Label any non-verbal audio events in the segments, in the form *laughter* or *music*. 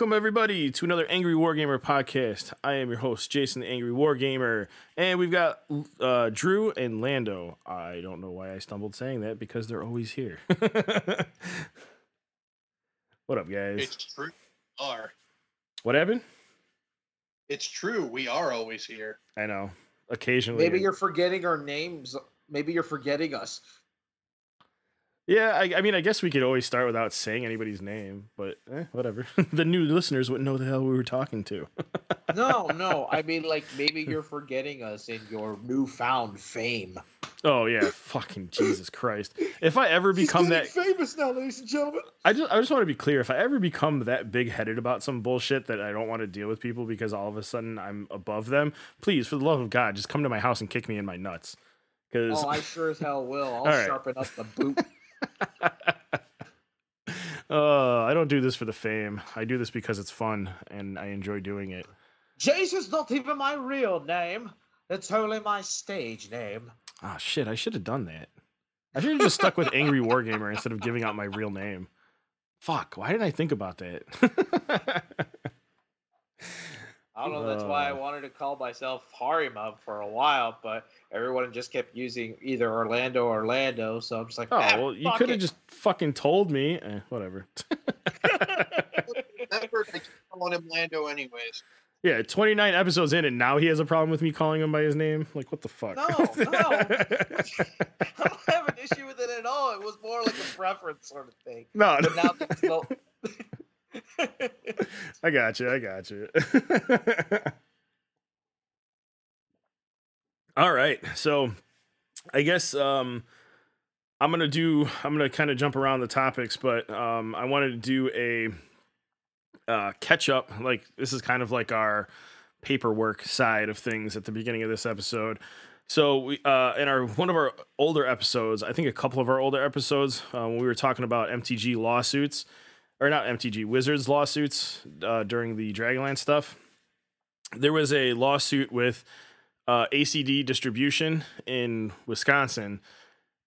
Welcome everybody to another Angry Wargamer podcast. I am your host, Jason the Angry Wargamer, and we've got uh, Drew and Lando. I don't know why I stumbled saying that because they're always here. *laughs* what up, guys? It's true. We are. What happened? It's true. We are always here. I know. Occasionally. Maybe you're forgetting our names. Maybe you're forgetting us. Yeah, I, I mean, I guess we could always start without saying anybody's name, but eh, whatever. *laughs* the new listeners wouldn't know the hell we were talking to. *laughs* No, no. I mean, like maybe you're forgetting us in your newfound fame. oh yeah, fucking Jesus Christ! If I ever become that, famous now, ladies and gentlemen. I just I just want to be clear. If I ever become that big headed about some bullshit that I don't want to deal with people because all of a sudden I'm above them, please, for the love of God, just come to my house and kick me in my nuts. Because Oh, I *laughs* sure as hell will. I'll right. sharpen up the boot. *laughs* uh, I don't do this for the fame. I do this because it's fun and I enjoy doing it. Jason's not even my real name. It's only my stage name. Ah, shit! I should have done that. I should have just stuck with Angry *laughs* Wargamer instead of giving out my real name. Fuck! Why didn't I think about that? *laughs* I don't know. That's why I Uh. wanted to call myself Harima for a while, but everyone just kept using either Orlando or Orlando. So I'm just like, oh "Ah, well, you could have just fucking told me. Eh, whatever. Remember, I keep calling him Lando anyways. Yeah, 29 episodes in, and now he has a problem with me calling him by his name. Like, what the fuck? No, no. *laughs* *laughs* I don't have an issue with it at all. It was more like a preference sort of thing. no, But now things go. *laughs* *laughs* I got you. I got you. *laughs* All right. So, I guess um, I'm gonna do. I'm gonna kind of jump around the topics, but um, I wanted to do a uh, catch up. Like this is kind of like our paperwork side of things at the beginning of this episode. So we uh, in our one of our older episodes, I think a couple of our older episodes, uh, when we were talking about MTG lawsuits, or not MTG Wizards lawsuits uh, during the Dragonlance stuff. There was a lawsuit with uh, ACD Distribution in Wisconsin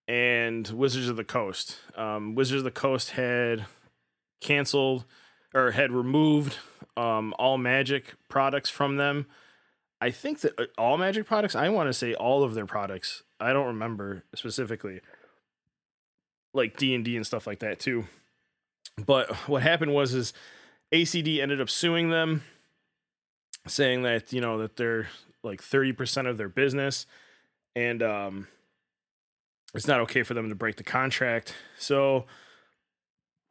and Wizards of the Coast. Um, Wizards of the Coast had canceled or had removed um, all Magic products from them. I think that uh, all Magic products. I want to say all of their products. I don't remember specifically, like D and D and stuff like that too. But what happened was is ACD ended up suing them, saying that you know that they're like thirty percent of their business, and um, it's not okay for them to break the contract. So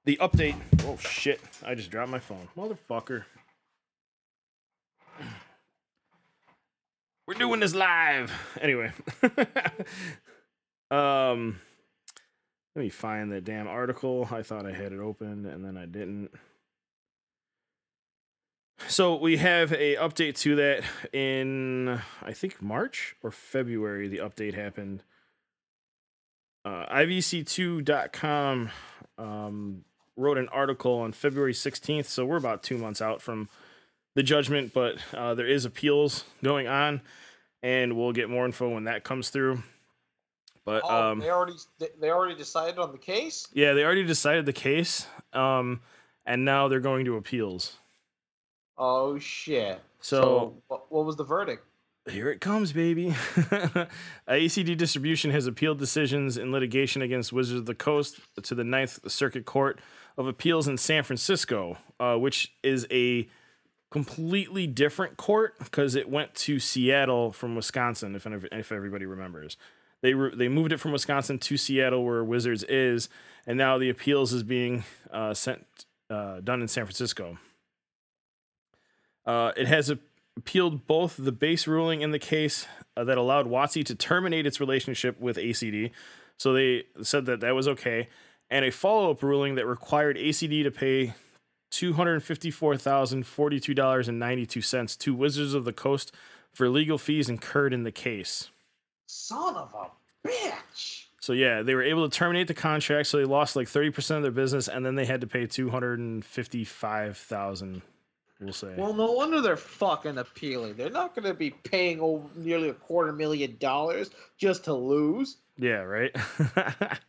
the update. Oh shit! I just dropped my phone, motherfucker. We're doing this live. Anyway. *laughs* um let me find that damn article. I thought I had it open and then I didn't. So we have a update to that in I think March or February the update happened. Uh, ICv2.com um, wrote an article on February 16th, so we're about two months out from the judgment, but uh, there is appeals going on, and we'll get more info when that comes through. But Oh, um, they already they- already decided on the case. yeah, they already decided the case, um, and now they're going to appeals. Oh shit! So, what, what was the verdict? here it comes, baby. *laughs* ACD Distribution has appealed decisions in litigation against Wizards of the Coast to the Ninth Circuit Court of Appeals in San Francisco, uh, which is a completely different court because it went to Seattle from Wisconsin. If if everybody remembers, they re- they moved it from Wisconsin to Seattle, where Wizards is, and now the appeals is being uh, sent uh, done in San Francisco. Uh, it has a- appealed both the base ruling in the case uh, that allowed WotC to terminate its relationship with ACD, so they said that that was okay, and a follow up ruling that required ACD to pay $254,042.92 to Wizards of the Coast for legal fees incurred in the case. Son of a bitch! So yeah, they were able to terminate the contract, so they lost like 30% of their business and then they had to pay 255,000 we'll say. Well, no wonder they're fucking appealing. They're not going to be paying over nearly a quarter million dollars just to lose. Yeah, right. *laughs*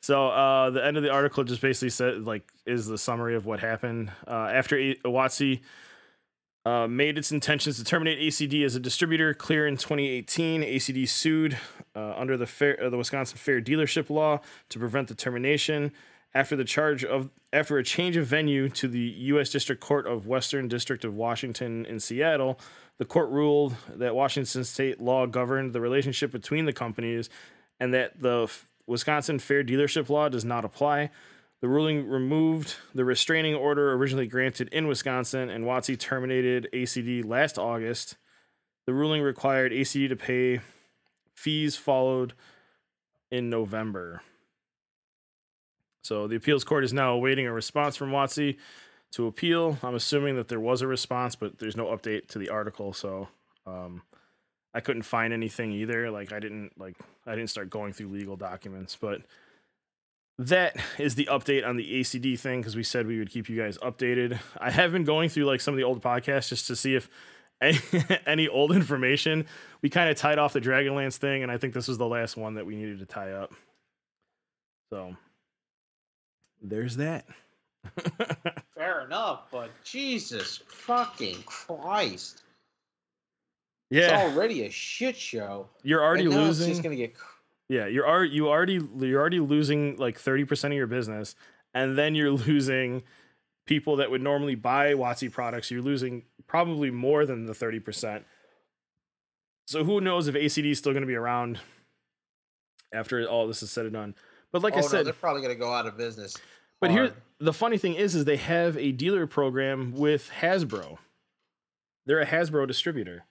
So uh, the end of the article just basically said like is the summary of what happened uh, after A- WotC uh, made its intentions to terminate ACD as a distributor clear in 2018. ACD sued uh, under the fair, uh, the Wisconsin Fair Dealership Law to prevent the termination. After the charge of after a change of venue to the U.S. District Court of Western District of Washington in Seattle, the court ruled that Washington state law governed the relationship between the companies, and that the F- Wisconsin Fair Dealership Law does not apply. The ruling removed the restraining order originally granted in Wisconsin, and WotC terminated ACD last August. The ruling required ACD to pay fees followed in November. So the appeals court is now awaiting a response from WotC to appeal. I'm assuming that there was a response, but there's no update to the article, so um, I couldn't find anything either. Like I didn't like I didn't start going through legal documents, but that is the update on the ACD thing because we said we would keep you guys updated. I have been going through like some of the old podcasts just to see if *laughs* any, any old information. We kind of tied off the Dragonlance thing, and I think this was the last one that we needed to tie up. So there's that. *laughs* Fair enough, but Jesus fucking Christ. Yeah. It's already a shit show. you're already losing. It's just gonna get. cr- Yeah, you're already you already you're already losing like thirty percent of your business, and then you're *laughs* losing people that would normally buy WotC products. You're losing probably more than the thirty percent. So who knows if ACD is still going to be around after all this is said and done? But like oh, I no, said, they're probably gonna go out of business. but here the funny thing is, is they have a dealer program with Hasbro. They're a Hasbro distributor.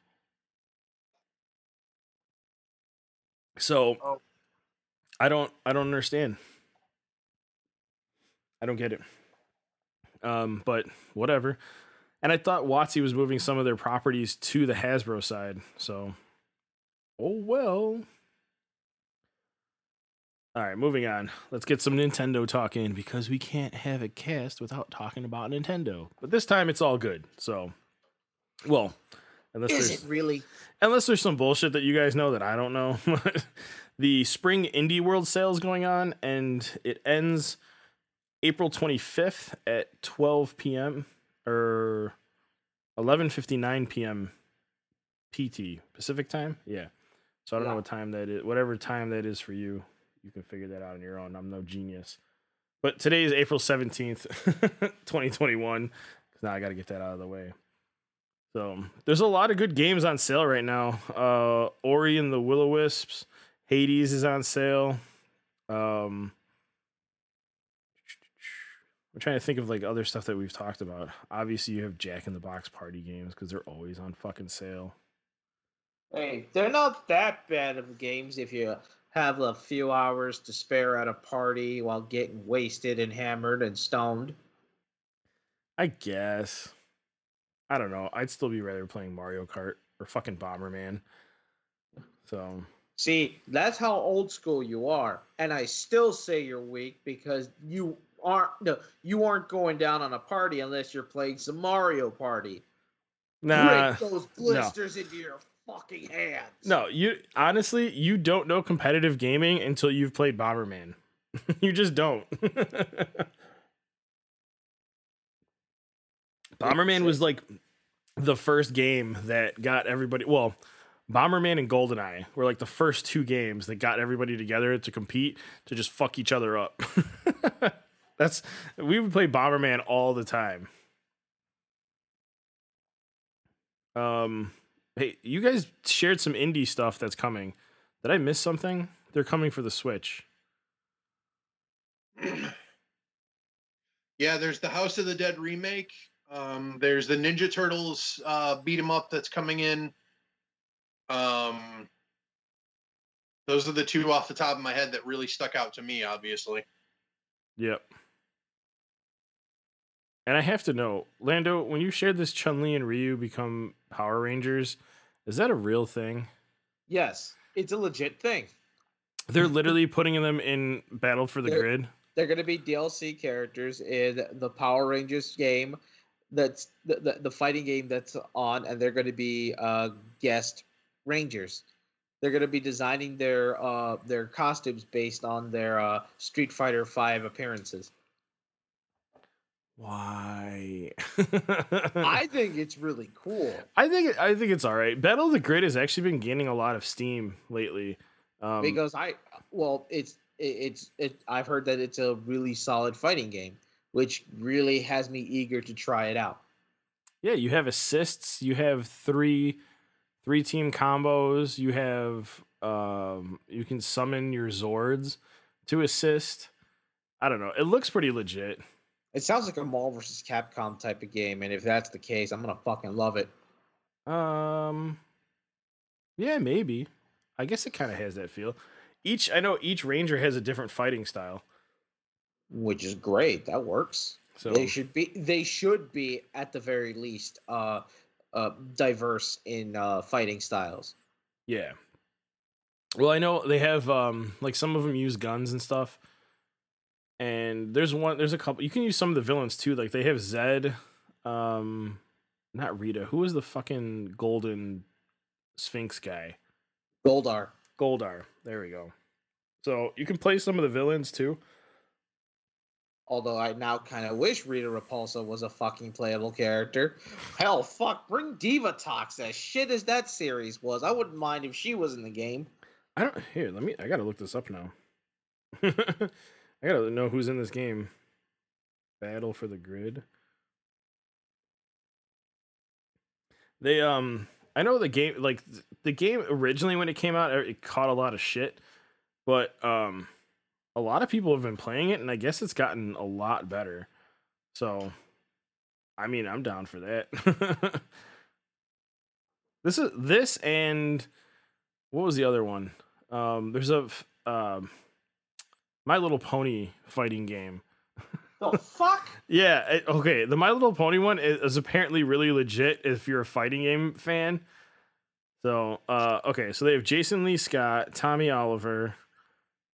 So Oh. I don't I don't understand. I don't get it. Um, but whatever. And I thought WotC was moving some of their properties to the Hasbro side. So oh well. All right, moving on. Let's get some Nintendo talk in because we can't have a cast without talking about Nintendo. But this time it's all good. So, well, unless Is there's it really? unless there's some bullshit that you guys know that I don't know. *laughs* the spring indie world sale is going on and it ends April 25th at 12 p.m. or 11:59 p.m. PT Pacific time. Yeah. So I don't know what time that is. Whatever time that is for you, you can figure that out on your own. I'm no genius. But today is April 17th, *laughs* 2021. Cuz now I got to get that out of the way. So there's a lot of good games on sale right now. Uh, Ori and the Will o Wisps, Hades is on sale. Um, I'm trying to think of like other stuff that we've talked about. Obviously, you have Jack in the Box party games because they're always on fucking sale. Hey, they're not that bad of games if you have a few hours to spare at a party while getting wasted and hammered and stoned. I guess. I don't know. I'd still be rather playing Mario Kart or fucking Bomberman. So See, that's how old school you are, and I still say you're weak because you aren't. No, you aren't going down on a party unless you're playing some Mario Party. nah. Break those blisters into your fucking hands. No, you honestly, you don't know competitive gaming until you've played Bomberman. *laughs* you just don't. *laughs* Bomberman was like the first game that got everybody. Well, Bomberman and GoldenEye were like the first two games that got everybody together to compete to just fuck each other up. *laughs* That's we would play Bomberman all the time. Um, hey, you guys shared some indie stuff that's coming. Did I miss something? They're coming for the Switch. *clears throat* yeah, there's the House of the Dead remake. Um, there's the Ninja Turtles uh, beat 'em up that's coming in. Um, those are the two off the top of my head that really stuck out to me. Obviously, Yep. And I have to know, Lando, when you shared this Chun Li and Ryu become Power Rangers, is that a real thing? Yes, it's a legit thing. They're literally putting them in Battle for the They're- Grid. They're going to be DLC characters in the Power Rangers game. That's the, the, the fighting game that's on, and they're going to be uh, guest Rangers. they're going to be designing their uh their costumes based on their uh Street Fighter Five appearances. Why? I *laughs* think it's really cool. I think I think it's all right. Battle of the Grid has actually been gaining a lot of steam lately. Um, because I well, it's it, it's it. I've heard that it's a really solid fighting game, which really has me eager to try it out. yeah, you have assists. You have three three team combos. You have um, you can summon your Zords to assist. I don't know. It looks pretty legit. It sounds like a Marvel versus Capcom type of game, and if that's the case, I'm gonna fucking love it. Um, yeah, maybe. I guess it kind of has that feel. Each I know each ranger has a different fighting style. Which is great. That works. So they should be. They should be at the very least uh, uh, diverse in uh, fighting styles. Yeah. Well, I know they have um like some of them use guns and stuff. And there's one there's a couple you can use some of the villains too. Like they have Zedd, um not Rita. Who is the fucking golden Sphinx guy? Goldar. Goldar. There we go. So you can play some of the villains too. Although I now kind of wish Rita Repulsa was a fucking playable character. Hell, fuck, bring Divatox as shit as that series was. I wouldn't mind if she was in the game. I don't here, let me I gotta look this up now. *laughs* I gotta know who's in this game. Battle for the grid. They um I know the game like the game originally when it came out it caught a lot of shit, but um a lot of people have been playing it and I guess it's gotten a lot better. So I mean, I'm down for that. *laughs* this is this and what was the other one? Um there's a um My Little Pony fighting game. The *laughs* fuck? Yeah, it- okay. The My Little Pony one is, is apparently really legit if you're a fighting game fan. So, uh, okay, so they have Jason Lee Scott, Tommy Oliver,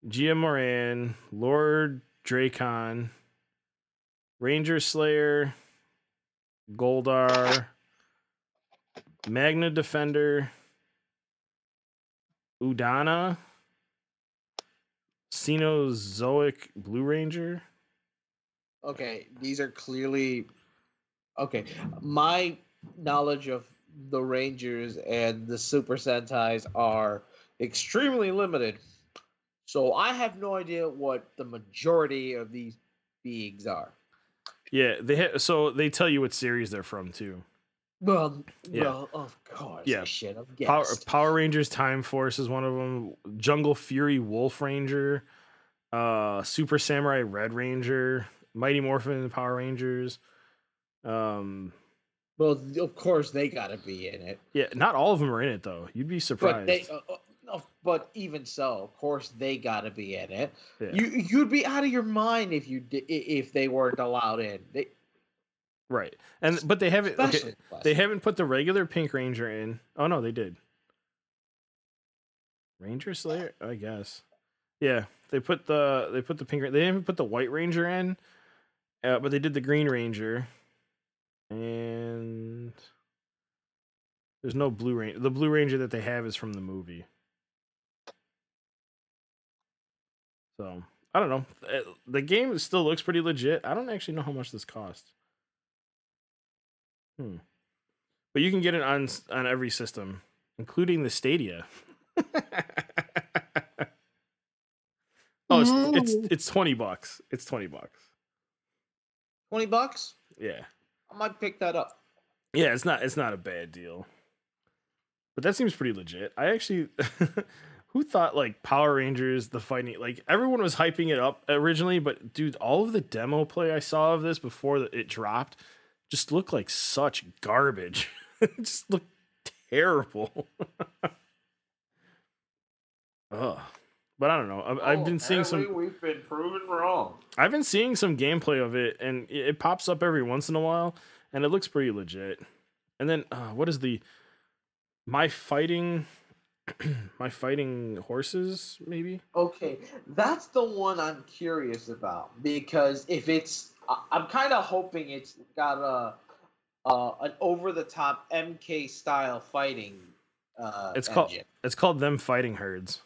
Gia Moran, Lord Drakkon, Ranger Slayer, Goldar, Magna Defender, Udonna, Cenozoic Blue Ranger. Okay, these are clearly okay. My knowledge of the Rangers and the Super Sentais are extremely limited. So I have no idea what the majority of these beings are. Yeah, they ha- so they tell you what series they're from too. Well, Yeah. well, of course. Yeah. I've Power, guessed. Power Rangers Time Force is one of them. Jungle Fury Wolf Ranger, uh, Super Samurai Red Ranger, Mighty Morphin Power Rangers. Um, well, of course they got to be in it. yeah, not all of them are in it though. You'd be But surprised. they, uh, uh, but even so, of course they got to be in it. Yeah. You you'd be out of your mind if you if they weren't allowed in. They, right, and but they haven't. Okay, they haven't put the regular Pink Ranger in. Oh no, they did. Ranger Slayer, I guess. Yeah, they put the they put the pink. They didn't even put the White Ranger in, uh, but they did the Green Ranger, and there's no Blue Ranger. The Blue Ranger that they have is from the movie. So I don't know. Uh, The game still looks pretty legit. I don't actually know how much this costs. Hmm. But you can get it on on every system, including the Stadia. *laughs* oh, it's, it's it's twenty bucks. It's twenty bucks. twenty bucks. Yeah, I might pick that up. yeah. It's not it's not a bad deal. But that seems pretty legit. I actually, *laughs* who thought like Power Rangers the fighting like everyone was hyping it up originally, but dude, all of the demo play I saw of this before the- it dropped just looked like such garbage. *laughs* it just looked terrible. *laughs* Ugh. But I don't know. I've, I've been seeing some. We've been proven wrong. I've been seeing some gameplay of it, and it, it pops up every once in a while, and it looks pretty legit. And then, uh, what is the my fighting, *clears throat* my fighting horses? Maybe. Okay, that's the one I'm curious about because if it's, I- I'm kind of hoping it's got a, uh, an over the top MK style fighting uh, It's called- It's called them fighting herds.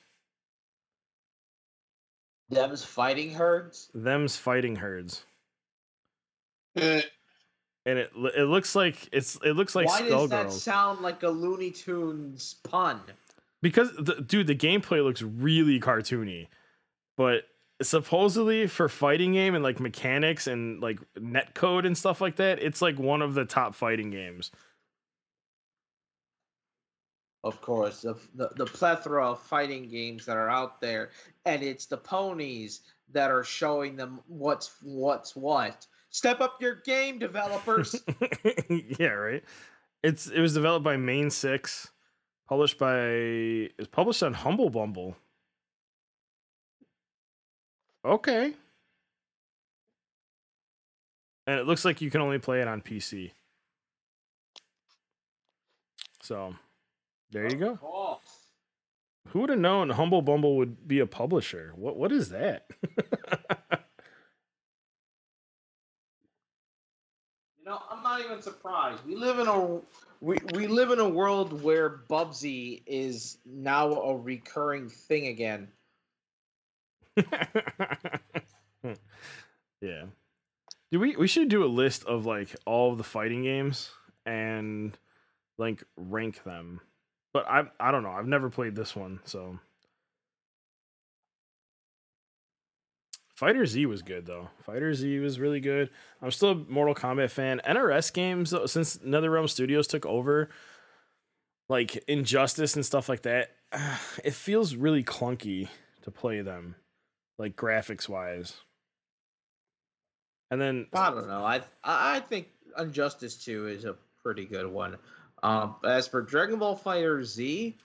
Them's fighting herds. Them's fighting herds. Eh, And it it looks like it's it looks like Why does that Skullgirls. sound like a Looney Tunes pun? Because the, dude, the gameplay looks really cartoony, but supposedly for fighting game and like mechanics and like net code and stuff like that, it's like one of the top fighting games. Of course, the, the the plethora of fighting games that are out there, and it's the ponies that are showing them what's what's what. Step up your game, developers. *laughs* yeah, right. It's it was developed by Mane6, published by it's published on Humble Bundle. Okay. And it looks like you can only play it on PC. So, there you go. Course. Who would have known Humble Bundle would be a publisher? What what is that? *laughs* You know, I'm not even surprised. We live in a we, we live in a world where Bubsy is now a recurring thing again. *laughs* yeah. Do we we should do a list of like all of the fighting games and like rank them. But I I don't know. I've never played this one, so FighterZ was good though. FighterZ was really good. I'm still a Mortal Kombat fan. NRS games since NetherRealm Studios took over, like Injustice and stuff like that, *sighs* it feels really clunky to play them, like graphics wise. And then I don't know. I I think Injustice 2 is a pretty good one. Um, as for Dragon Ball FighterZ,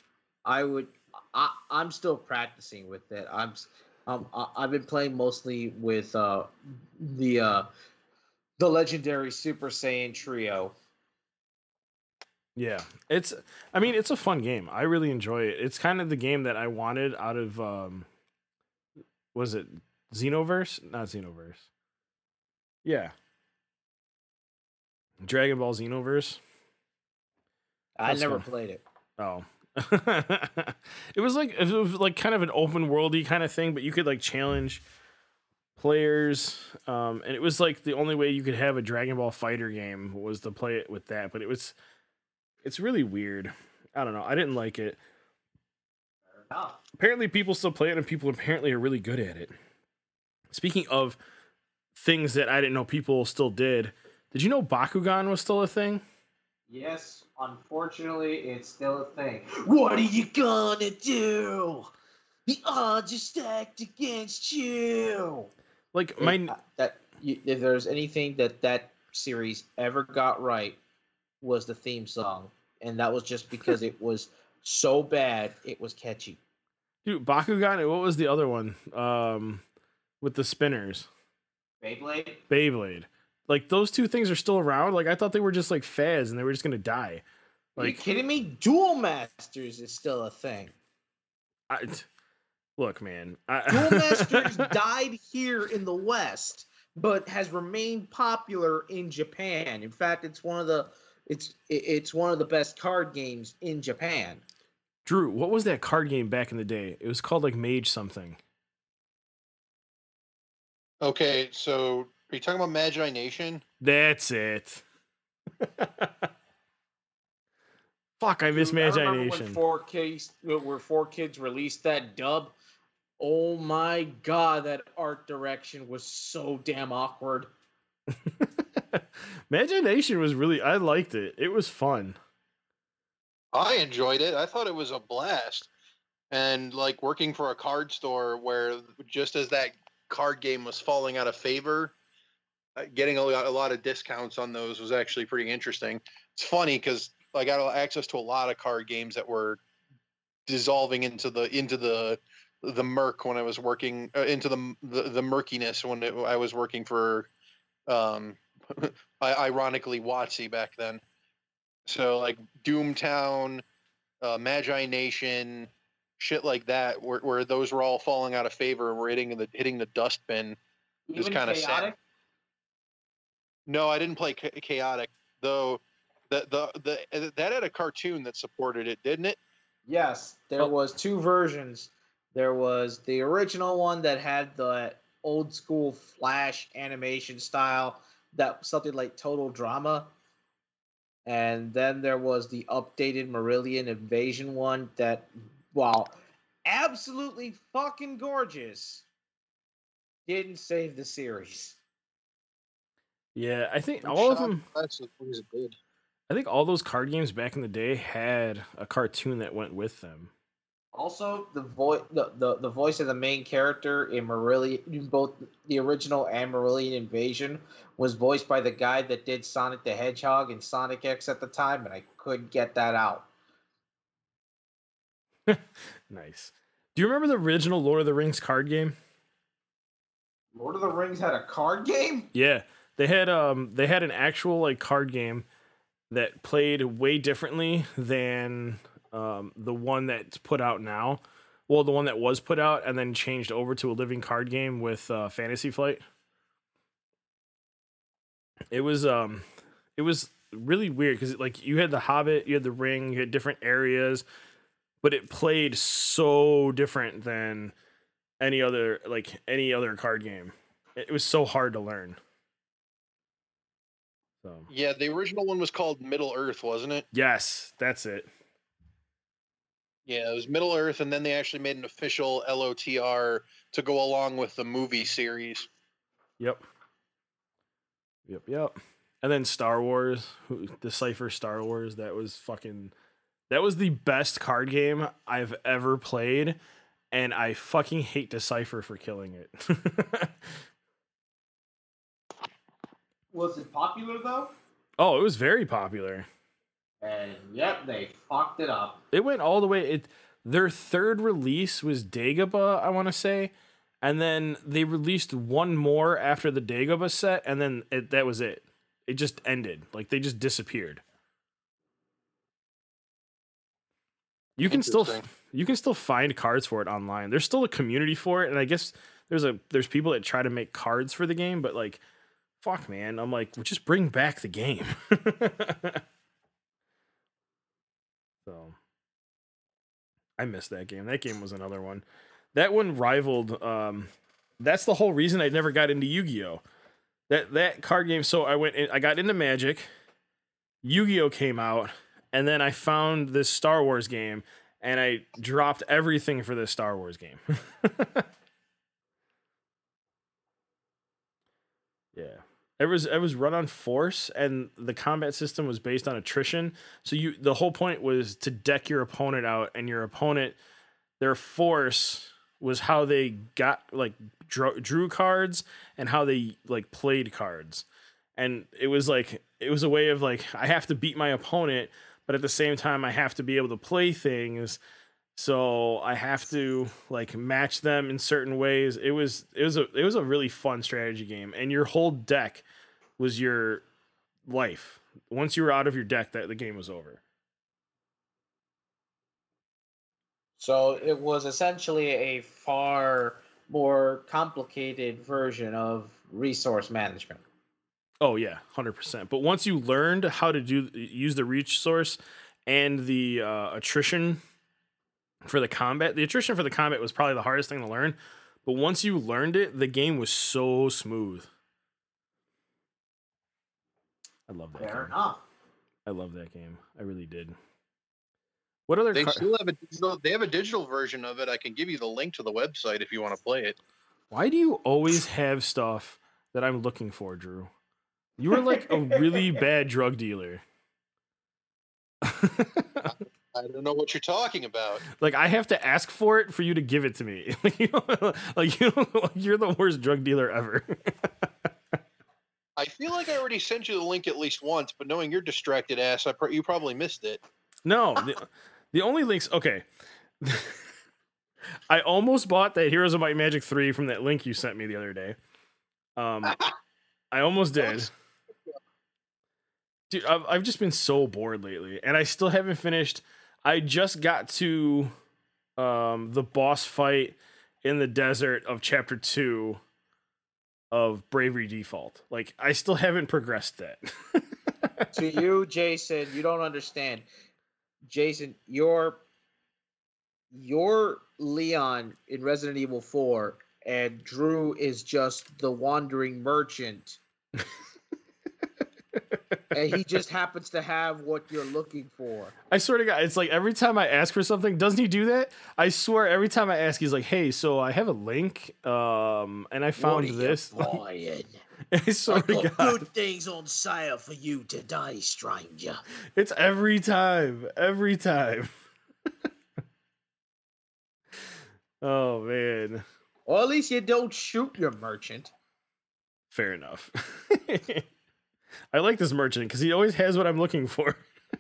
I would I I'm still practicing with it. I'm um I, I've been playing mostly with uh the uh the legendary Super Saiyan trio. Yeah, it's. I mean, it's a fun game. I really enjoy it. It's kind of the game that I wanted out of. um Was it Xenoverse? Not Xenoverse. Yeah. Dragon Ball Xenoverse. I That's never fun. played it. Oh. *laughs* it was like it was like kind of an open worldy kind of thing, but you could like challenge players. Um, and it was like the only way you could have a Dragon Ball Fighter game was to play it with that. But it was it's really weird. I don't know. I didn't like it. Apparently people still play it and people apparently are really good at it. Speaking of things that I didn't know people still did, did you know Bakugan was still a thing? yes, unfortunately, it's still a thing. What are you gonna do? The odds are stacked against you. Like If- my uh, that you, if there's anything that that series ever got right was the theme song, and that was just because *laughs* it was so bad it was catchy. Dude, Bakugan. and What was the other one? Um, with the spinners, Beyblade. Beyblade. Like those two things are still around. Like I thought they were just like fads and they were just gonna die. Are you kidding me? Duel Masters is still a thing. I, look, man. I, *laughs* Duel Masters died here in the West, but has remained popular in Japan. In fact, it's one of the it's it's one of the best card games in Japan. Drew, what was that card game back in the day? It was called like Mage something. Okay, so are you talking about Magi Nation? That's it. *laughs* Fuck, I miss Dude, I Magi remember Nation. When four kids, where 4Kids released that dub. Oh my god, that art direction was so damn awkward. *laughs* Magi Nation was really I liked it. It was fun. I enjoyed it. I thought it was a blast. And like working for a card store where just as that card game was falling out of favor, uh, getting a lot, a lot of discounts on those was actually pretty interesting. It's funny because I got access to a lot of card games that were dissolving into the into the the murk when I was working uh, into the, the the murkiness when it, I was working for um *laughs* ironically WotC back then. So like Doomtown, uh, Magi Nation, shit like that, where, where those were all falling out of favor and were hitting the hitting the dustbin. Even kinda sad. Chaotic. No, I didn't play Cha- Chaotic though. The, the the uh, that had a cartoon that supported it, didn't it? Yes, there Oh. was two versions. There was the original one that had the old school flash animation style that something like total drama. And then there was the updated M'arrillian Invasion one that wow, absolutely fucking gorgeous. Didn't save the series. Yeah, I think I'm all of them. That's the things. I think all those card games back in the day had a cartoon that went with them. Also, the voice the, the, the voice of the main character in M'arrillian, in both the original and M'arrillian Invasion, was voiced by the guy that did Sonic the Hedgehog and Sonic X at the time, and I couldn't get that out. *laughs* Nice. Do you remember the original Lord of the Rings card game? Lord of the Rings had a card game. Yeah, they had um they had an actual like card game that played way differently than um the one that's put out now. Well, the one that was put out and then changed over to a living card game with uh, Fantasy Flight. It was um it was really weird because like you had the Hobbit, you had the Ring, you had different areas, but it played so different than any other like any other card game. It was so hard to learn. So Yeah, the original one was called Middle Earth, wasn't it? yes, that's it. Yeah, it was Middle Earth, and then they actually made an official LOTR to go along with the movie series. Yep. Yep. Yep. And then Star Wars, Decipher Star Wars. That was fucking. That was the best card game I've ever played, and I fucking hate Decipher for killing it. *laughs* Was it popular though? oh, it was very popular. And yep, they fucked it up. It went all the way. It their third release was Dagobah, I want to say, and then they released one more after the Dagobah set, and then it, that was it. It just ended. Like they just disappeared. You can still you can still find cards for it online. There's still a community for it, and I guess there's a there's people that try to make cards for the game, but like, fuck, man, I'm like, well, just bring back the game. *laughs* so, I missed that game. That game was another one. That one rivaled. Um, that's the whole reason I never got into Yu-Gi-Oh. That that card game. So I went. In, I got into Magic. Yu-Gi-Oh came out, and then I found this Star Wars game, and I dropped everything for this Star Wars game. *laughs* yeah. It was it was run on force and the combat system was based on attrition. So you the whole point was to deck your opponent out and your opponent their force was how they got like drew, drew cards and how they like played cards. And it was like it was a way of like I have to beat my opponent but at the same time I have to be able to play things so I have to like match them in certain ways. It was it was a it was a really fun strategy game, and your whole deck was your life. Once you were out of your deck, that the game was over. So it was essentially a far more complicated version of resource management. Oh yeah, hundred percent. But once you learned how to do use the reach source and the uh, attrition for the combat, the attrition for the combat was probably the hardest thing to learn. But once you learned it, the game was so smooth. I love that. Fair game. enough. I love that game. I really did. What other? They car- still have a digital. They have a digital version of it. I can give you the link to the website if you want to play it. Why do you always have stuff that I'm looking for, Drew? You are like a really *laughs* bad drug dealer. I don't know what you're talking about. like I have to ask for it for you to give it to me. *laughs* Like you know, like you you're the worst drug dealer ever. I feel like I already sent you the link at least once, but knowing your distracted ass, I pro- you probably missed it. no, the, the only links. Okay, *laughs* I almost bought that Heroes of Might Magic three from that link you sent me the other day. Um, I almost did. Dude, I've, I've just been so bored lately, and I still haven't finished. I just got to um, the boss fight in the desert of chapter two of Bravely Default. Like, I still haven't progressed that. *laughs* to you, Jason, you don't understand. Jason, your you're Leon in Resident Evil 4 and Drew is just the wandering merchant. *laughs* and he just happens to have what you're looking for. I swear to God, it's like every time I ask for something, doesn't he do that? I swear, every time I ask, he's like, "Hey, so I have a link, um, and I found this." *laughs* You? I swear I to God, good things on sale for you today, stranger. it's every time, every time. *laughs* oh man, Or at least you don't shoot your merchant. fair enough. *laughs* I like this merchant because he always has what I'm looking for.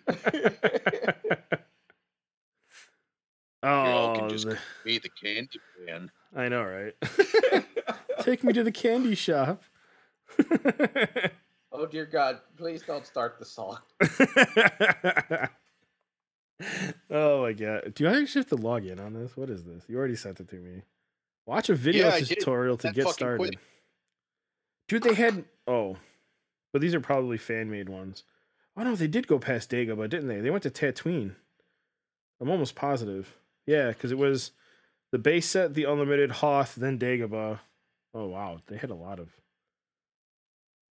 *laughs* oh, can just the- Be the candy man. I know, right? *laughs* Take me to the candy shop. *laughs* oh dear God! Please don't start the song. oh my god. Do I actually have to log in on this? What is this? You already sent it to me. Watch a video Yeah, tutorial to That get started. quick. Dude, they had oh. But these are probably fan made ones. Oh no, they did go past Dagobah, didn't they? They went to Tatooine. I'm almost positive. Yeah, because it was the base set, the unlimited, Hoth, then Dagobah. Oh wow, they had a lot of.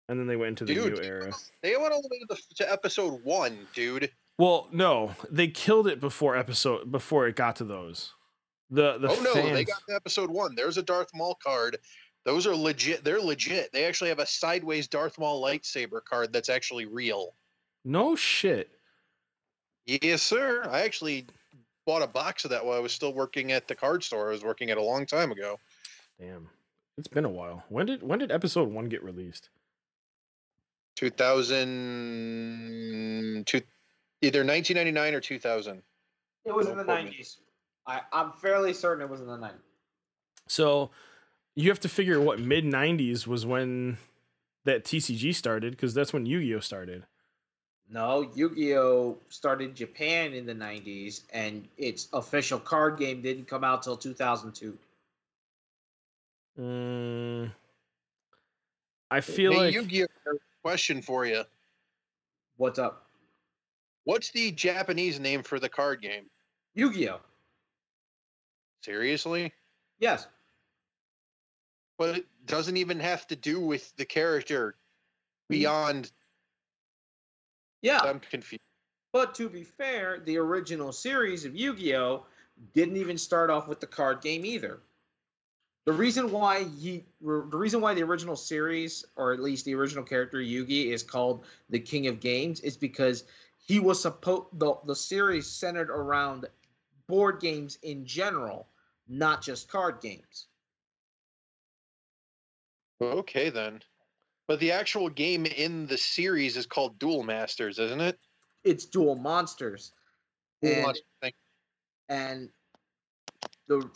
And then they went into the Dude, new era. They went all the way to, the, to episode one, dude. Well, no, they killed it before episode before it got to those. The the oh no, fans, they got to episode one. There's a Darth Maul card. Those are legit. They're legit. They actually have a sideways Darth Maul lightsaber card that's actually real. no shit. Yes, sir. I actually bought a box of that while I was still working at the card store. I was working at a long time ago. Damn, it's been a while. When did when did episode one get released? 2000, two, either 1999 or 2000. It was Don't in the nineties. I I'm fairly certain it was in the nineties. So you have to figure what mid '90s was when that TCG started because that's when Yu-Gi-Oh started. No, Yu-Gi-Oh started Japan in the '90s, and its official card game didn't come out till 2002. Mm, I feel hey, like Yu-Gi-Oh! Question for you: What's up, What's the Japanese name for the card game? Yu-Gi-Oh? Seriously? Yes, But it doesn't even have to do with the character. Mm-hmm. Beyond, yeah. I'm confused. But to be fair, the original series of Yu-Gi-Oh didn't even start off with the card game either. The reason why he, the reason why the original series, or at least the original character Yugi, is called the King of Games, is because he was supposed the the series centered around board games in general, not just card games. Okay then. But the actual game in the series is called Duel Masters, isn't it? It's Monsters. Duel And- Monsters, thank- and the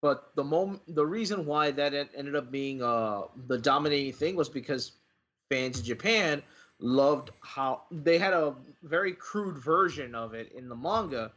but the moment the reason why that ended up being uh the dominating thing was because fans in Japan loved how they had a very crude version of it in the manga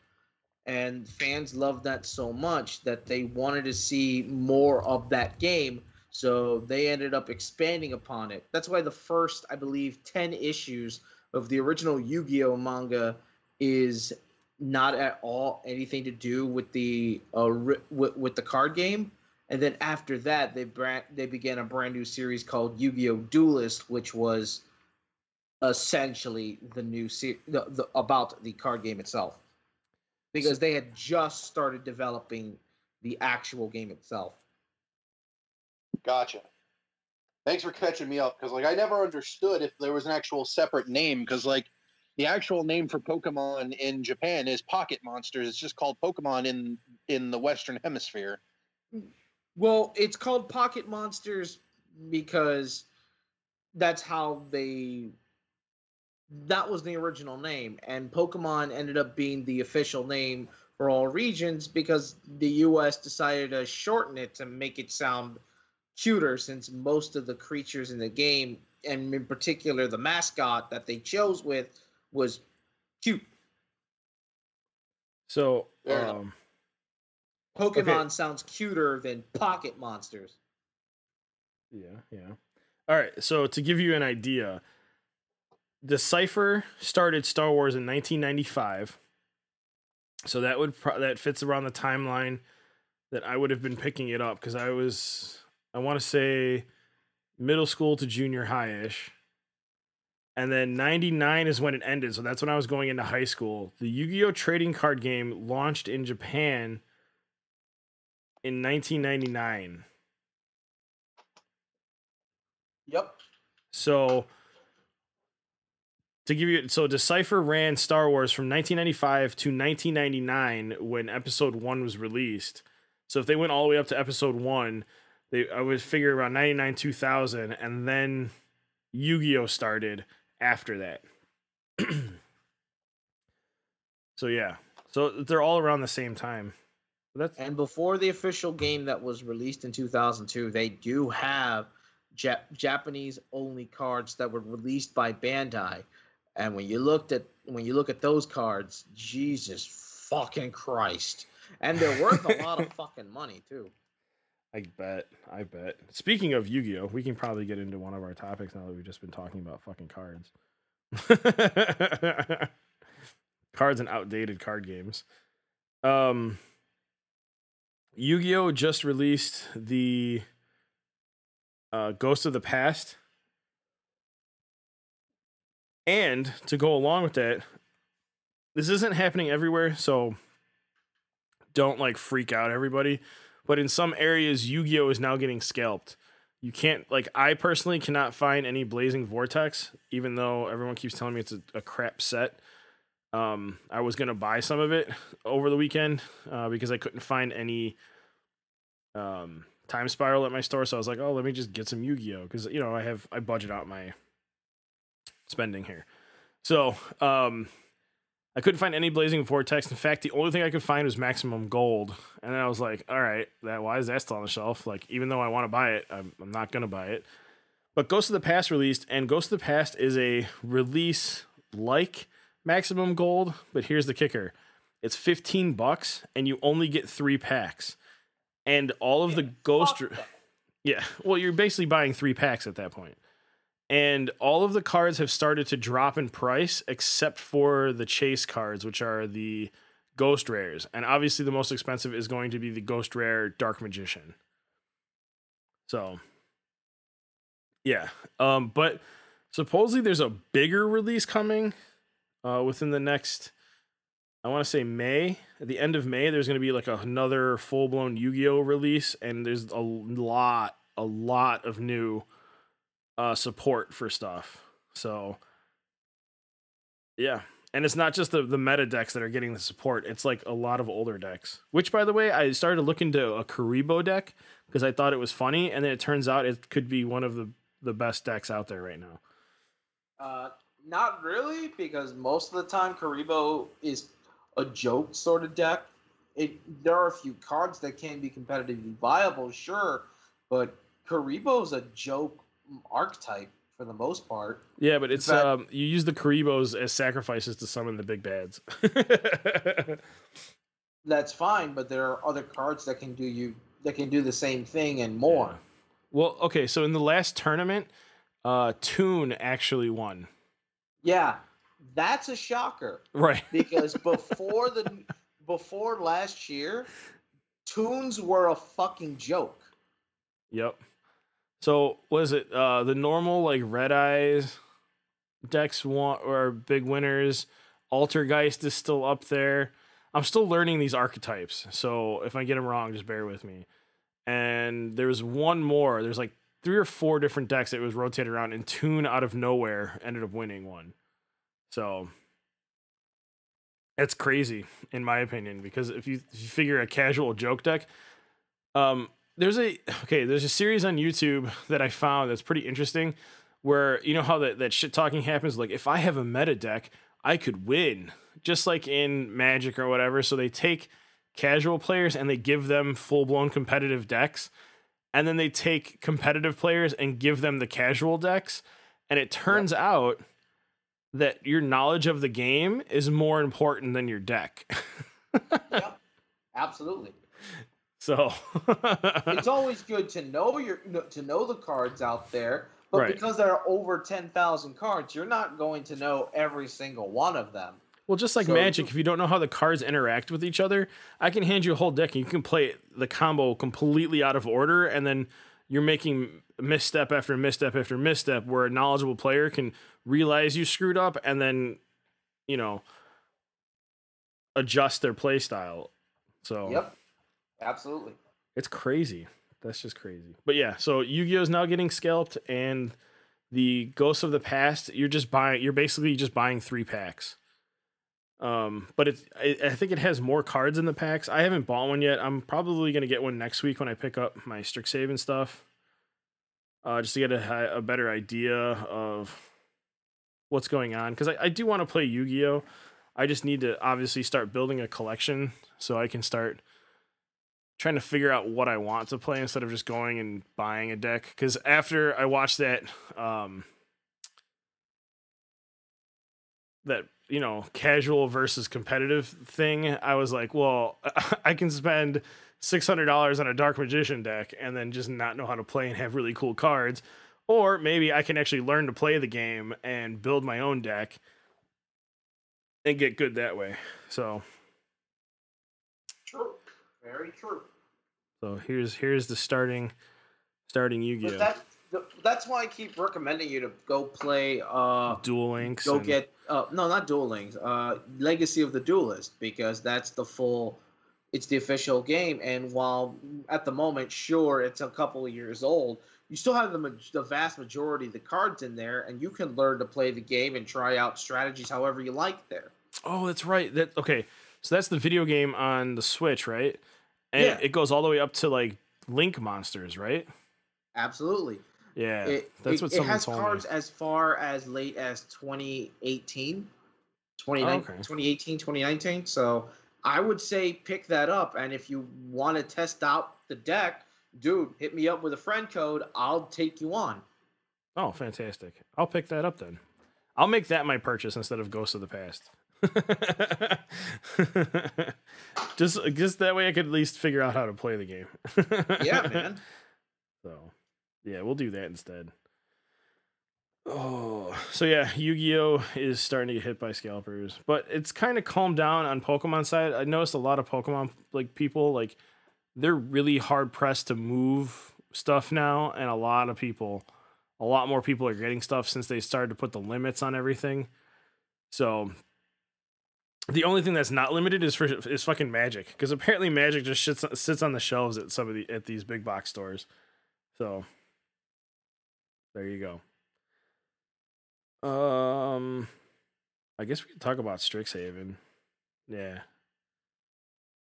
and fans loved that so much that they wanted to see more of that game so they ended up expanding upon it that's why the first i believe 10 issues of the original yu-gi-oh manga is not at all anything to do with the uh, ri- with, with the card game. And then after that, they brand they began a brand new series called Yu-Gi-Oh! Duelist, which was essentially the new se- the, the about the card game itself, because they had just started developing the actual game itself. Gotcha. Thanks for catching me up because, like, I never understood if there was an actual separate name because, like, the actual name for Pokemon in Japan is Pocket Monsters. It's just called Pokemon in in the Western Hemisphere. Well, it's called Pocket Monsters because that's how they that was the original name and Pokemon ended up being the official name for all regions because the US decided to shorten it to make it sound cuter since most of the creatures in the game and in particular the mascot that they chose with was cute. so. Um, Pokemon sounds cuter than Pocket Monsters. Yeah, yeah. All right, so to give you an idea, Decipher started Star Wars in 1995. So that would pro- that fits around the timeline that I would have been picking it up because I was I want to say middle school to junior high ish. And then 99 is when it ended. So that's when I was going into high school. The Yu Gi Oh! trading card game launched in Japan in 1999. Yep. So to give you so Decipher ran Star Wars from 1995 to 1999 when episode 1 was released. So if they went all the way up to episode 1, they I would figure around 99 2000 and then Yu-Gi-Oh started after that. *clears throat* so yeah. So they're all around the same time. That's And before the official game that was released in 2002, they do have Jap- Japanese only cards that were released by Bandai. And when you looked at when you look at those cards, Jesus fucking Christ. And they're worth a lot of *laughs* fucking money too. I bet. I bet. Speaking of Yu-Gi-Oh, we can probably get into one of our topics now that we've just been talking about fucking cards. *laughs* cards and outdated card games. Um Yu-Gi-Oh just released the uh, Ghost of the Past. And to go along with that, this isn't happening everywhere, so don't like freak out everybody but in some areas yu-gi-oh! is now getting scalped. You can't like i personally cannot find any blazing vortex even though everyone keeps telling me it's a, a crap set. Um i was gonna buy some of it over the weekend uh, because i couldn't find any um time spiral at my store. So i was like oh let me just get some yu-gi-oh! Because you know i have i budget out my spending here. So um I couldn't find any blazing vortex. In fact, the only thing I could find was maximum gold, and then I was like, "All right, that why is that still on the shelf? Like, even though I want to buy it, I'm, I'm not gonna buy it." But Ghost of the Past released, and Ghost of the Past is a release like maximum gold, but here's the kicker: it's 15 bucks, and you only get three packs, and all of the ghost. Yeah, well, you're basically buying three packs at that point. And all of the cards have started to drop in price except for the chase cards, which are the ghost rares. And obviously, the most expensive is going to be the ghost rare Dark Magician. So, yeah. Um, but supposedly there's a bigger release coming uh, within the next, I want to say May. At the end of May, there's going to be like another full blown Yu Gi Oh release. And there's a lot, a lot of new uh, support for stuff. So, yeah. And it's not just the, the meta decks that are getting the support. It's like a lot of older decks. Which, by the way, I started to look into a Kuriboh deck because I thought it was funny, and then it turns out it could be one of the, the best decks out there right now. Uh, not really, because most of the time Kuriboh is a joke sort of deck. It there are a few cards that can be competitively viable, sure, but Kuriboh's a joke archetype for the most part. Yeah, but it's fact- um you use the Kuribohs as sacrifices to summon the big bads. *laughs* That's fine, but there are other cards that can do you that can do the same thing and more. Yeah. well, okay, so in the last tournament, uh Toon actually won. Yeah, that's a shocker Right. *laughs* because before the before last year, Toons were a fucking joke. Yep. So was it uh the normal like red eyes decks want or big winners? Altergeist is still up there. I'm still learning these archetypes, so if I get them wrong, just bear with me. And there's one more. There's like three or four different decks that was rotated around, and Toon out of nowhere ended up winning one. So it's crazy in my opinion because if you, if you figure a casual joke deck, um, there's a okay, there's a series on YouTube that I found that's pretty interesting where you know how that, that shit talking happens like if I have a meta deck, I could win. Just like in Magic or whatever. So they take casual players and they give them full blown competitive decks. And then they take competitive players and give them the casual decks. And it turns out that your knowledge of the game is more important than your deck. *laughs* Yep, absolutely. So *laughs* it's always good to know your to know the cards out there, but Right. because there are over ten thousand cards, you're not going to know every single one of them. Well, just like So- Magic, if you don't know how the cards interact with each other, I can hand you a whole deck and you can play the combo completely out of order, and then you're making misstep after misstep after misstep where a knowledgeable player can realize you screwed up and then, you know, adjust their play style. So Yep. Absolutely. it's crazy. That's just crazy. But yeah, so Yu-Gi-Oh is now getting scalped, and the Ghosts of the Past, you're just buying. You're basically just buying three packs. Um, but it's. I, I think it has more cards in the packs. I haven't bought one yet. I'm probably gonna get one next week when I pick up my Strixhaven stuff. Uh, just to get a, a better idea of what's going on, because I, I do want to play Yu-Gi-Oh. I just need to obviously start building a collection so I can start trying to figure out what I want to play instead of just going and buying a deck. Because after I watched that, um, that you know casual versus competitive thing, I was like, well, *laughs* I can spend six hundred dollars on a Dark Magician deck and then just not know how to play and have really cool cards, or maybe I can actually learn to play the game and build my own deck and get good that way. So. True. Very true. So here's here's the starting starting But Yu-Gi-Oh. that, that's why I keep recommending you to go play. Uh, Duel Links. go and- get uh, no, not Duel Links. Uh, Legacy of the Duelist because that's the full. It's the official game, and while at the moment, sure, it's a couple of years old, you still have the the vast majority of the cards in there, and you can learn to play the game and try out strategies however you like there. Oh, that's right. That okay. So that's the video game on the Switch, right? And Yeah. it goes all the way up to like Link monsters, right? Absolutely. Yeah, it, that's it, what it someone has told cards me. as far as late as 2018 29 Oh, okay. 2018 2019 so i would say pick that up and if you want to test out the deck dude hit me up with a friend code i'll take you on Oh, fantastic! I'll pick that up then. I'll make that my purchase instead of Ghost of the Past. *laughs* just just that way I could at least figure out how to play the game. yeah *laughs* man So, yeah, we'll do that instead. Oh, so yeah, Yu-Gi-Oh is starting to get hit by scalpers, but it's kind of calmed down on Pokemon side. I noticed a lot of Pokemon like people like they're really hard pressed to move stuff now, and a lot of people, a lot more people are getting stuff since they started to put the limits on everything. So the only thing that's not limited is for is fucking Magic because apparently Magic just sits sits on the shelves at some of the at these big box stores. So there you go. Um, I guess we could talk about Strixhaven. Yeah.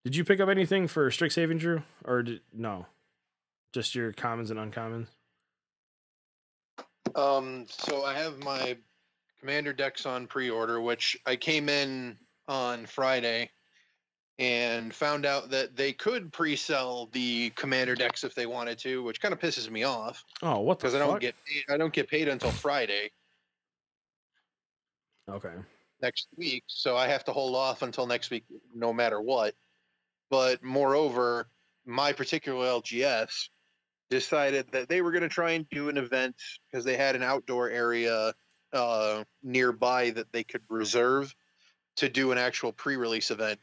Did you pick up anything for Strixhaven, Drew, or did, no? Just your commons and uncommons. Um, so I have my commander decks on pre-order, which I came in on Friday and found out that they could pre-sell the commander decks if they wanted to, which kind of pisses me off Oh, what the because I don't get paid, I don't get paid until Friday Okay. next week, so I have to hold off until next week, no matter what. But moreover, my particular LGS decided that they were going to try and do an event because they had an outdoor area uh, nearby that they could reserve to do an actual pre-release event,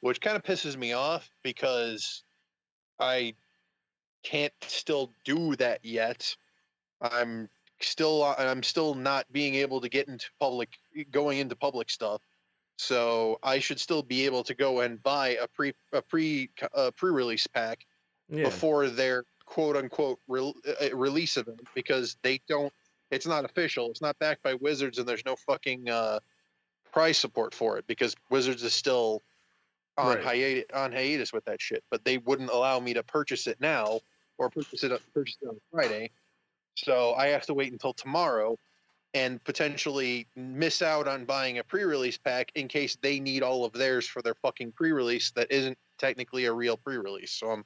which kind of pisses me off because I can't still do that yet. I'm still I'm still not being able to get into public going into public stuff. So I should still be able to go and buy a pre a pre a pre-release pack Yeah. before their quote unquote re- uh, release event because they don't it's not official it's not backed by wizards and there's no fucking uh price support for it because wizards is still on Right. hiatus on hiatus with that shit but they wouldn't allow me to purchase it now or purchase it purchase it on friday so i have to wait until tomorrow and potentially miss out on buying a pre-release pack in case they need all of theirs for their fucking pre-release that isn't technically a real pre-release so i'm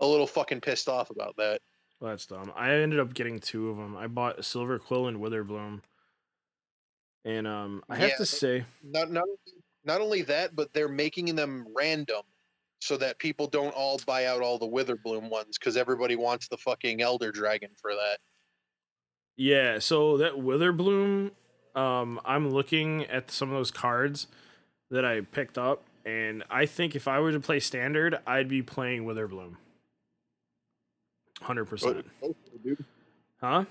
a little fucking pissed off about that. Well, that's dumb. I ended up getting two of them. I bought Silver Quill and Witherbloom. And um, I have Yeah, to say, Not not not only that, but they're making them random so that people don't all buy out all the Witherbloom ones because everybody wants the fucking Elder Dragon for that. yeah. So that Witherbloom, um, I'm looking at some of those cards. that I picked up, and I think if I were to play standard, I'd be playing Witherbloom. Hundred Go, percent. go for it, dude. Huh?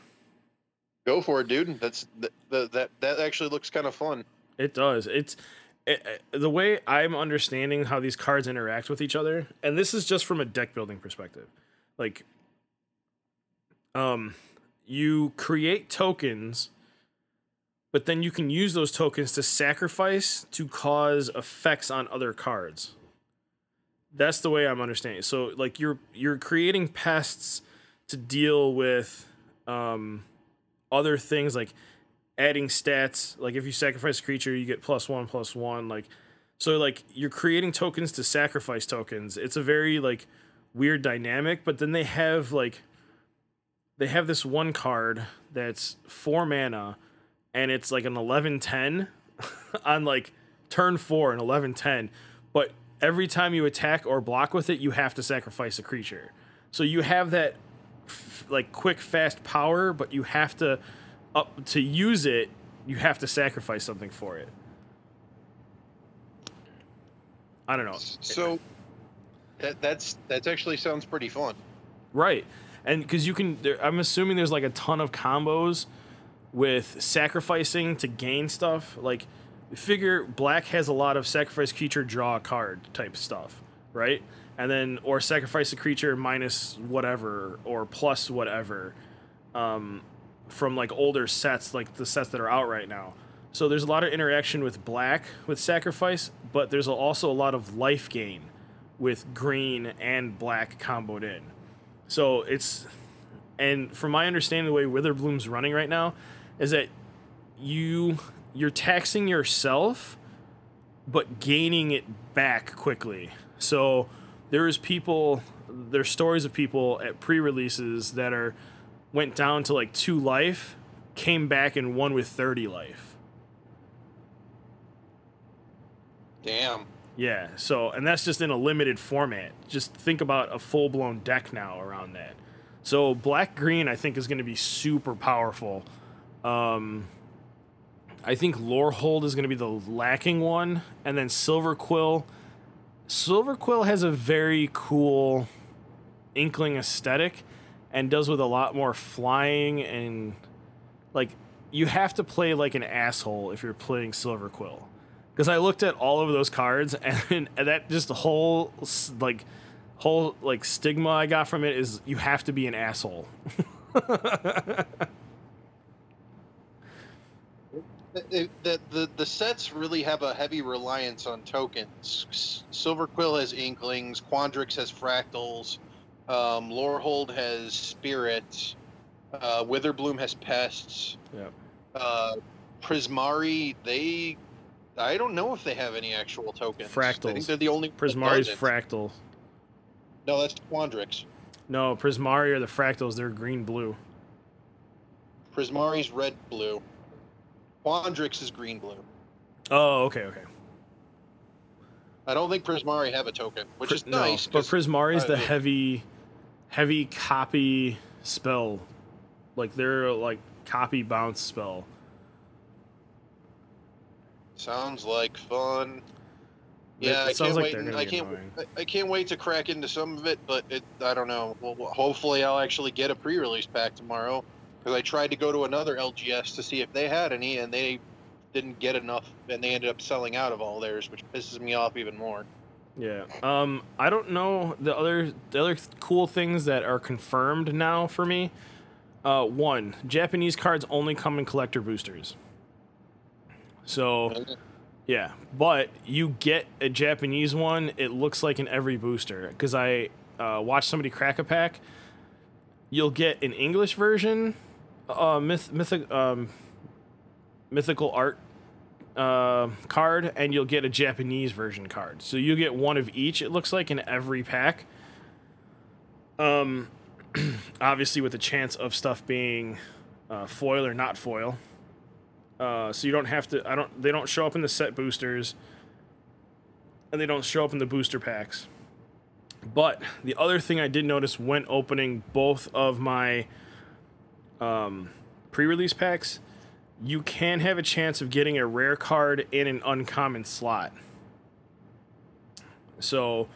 Go for it, dude. That's that that that, actually looks kind of fun. It does. It's it, the way I'm understanding how these cards interact with each other, and this is just from a deck building perspective. Like, um, you create tokens, but then you can use those tokens to sacrifice to cause effects on other cards. That's the way I'm understanding. So, like, you're you're creating pests to deal with um, other things like adding stats like if you sacrifice a creature you get plus one plus one like so like you're creating tokens to sacrifice tokens. It's a very like weird dynamic but then they have like they have this one card that's four mana and it's like an 11-10 *laughs* on like turn four and 11-10 but every time you attack or block with it you have to sacrifice a creature. So you have that f- like quick fast power but you have to up to use it you have to sacrifice something for it. I don't know. So that that's that's actually sounds pretty fun. right. And because you can there, i'm assuming there's like a ton of combos with sacrificing to gain stuff. Like figure black has a lot of sacrifice creature draw a card type stuff right and then or sacrifice a creature minus whatever or plus whatever um, from like older sets like the sets that are out right now. So there's a lot of interaction with black with sacrifice but there's also a lot of life gain with green and black comboed in. So it's and from my understanding the way witherbloom's running right now is that you you're taxing yourself but gaining it back quickly. So there's people there's stories of people at pre-releases that are went down to like two life came back and won with 30 life. Damn. yeah so and that's just in a limited format. Just think about a full-blown deck now around that. So black green i think is going to be super powerful. Um i think lorehold is going to be the lacking one and then silver quill silver quill has a very cool inkling aesthetic and does with a lot more flying and like you have to play like an asshole if you're playing silver quill. Because i looked at all of those cards and, *laughs* and that just the whole like whole like stigma i got from it is you have to be an asshole *laughs* The, the, the, sets really have a heavy reliance on tokens. Silver Quill has Inklings, Quandrix has Fractals, um, Lorehold has spirits, uh, Witherbloom has Pests. Yep. Uh, Prismari, they. I don't know if they have any actual tokens. Fractals. I think they're the only. prismari's fractal No, that's Quandrix. no prismari are the fractals they're green blue Prismari's red blue. Quandrix is green blue. oh okay okay I don't think Prismari have a token, which Pri- is nice. but 'cause- prismari is uh, the heavy heavy copy spell like they're like copy bounce spell Sounds like fun. Yeah, it I sounds can't like wait. they're and gonna I can't. annoying. I- can't wait to crack into some of it, but it. I don't know. Well, hopefully, I'll actually get a pre-release pack tomorrow because I tried to go to another LGS to see if they had any, and they didn't get enough, and they ended up selling out of all theirs, which pisses me off even more. Yeah. Um, I don't know the other the other cool things that are confirmed now for me. Uh, one, Japanese cards only come in collector boosters. So yeah, but you get a Japanese one. It looks like in every booster because I uh, watched somebody crack a pack. You'll get an English version, uh, myth, mythic, um, mythical art uh, card, and you'll get a Japanese version card. So you get one of each. It looks like in every pack. Um, *clears throat* obviously with the chance of stuff being uh, foil or not foil. Uh, so you don't have to. I don't. They don't show up in the set boosters, and they don't show up in the booster packs. But the other thing I did notice when opening both of my um, pre-release packs, you can have a chance of getting a rare card in an uncommon slot. So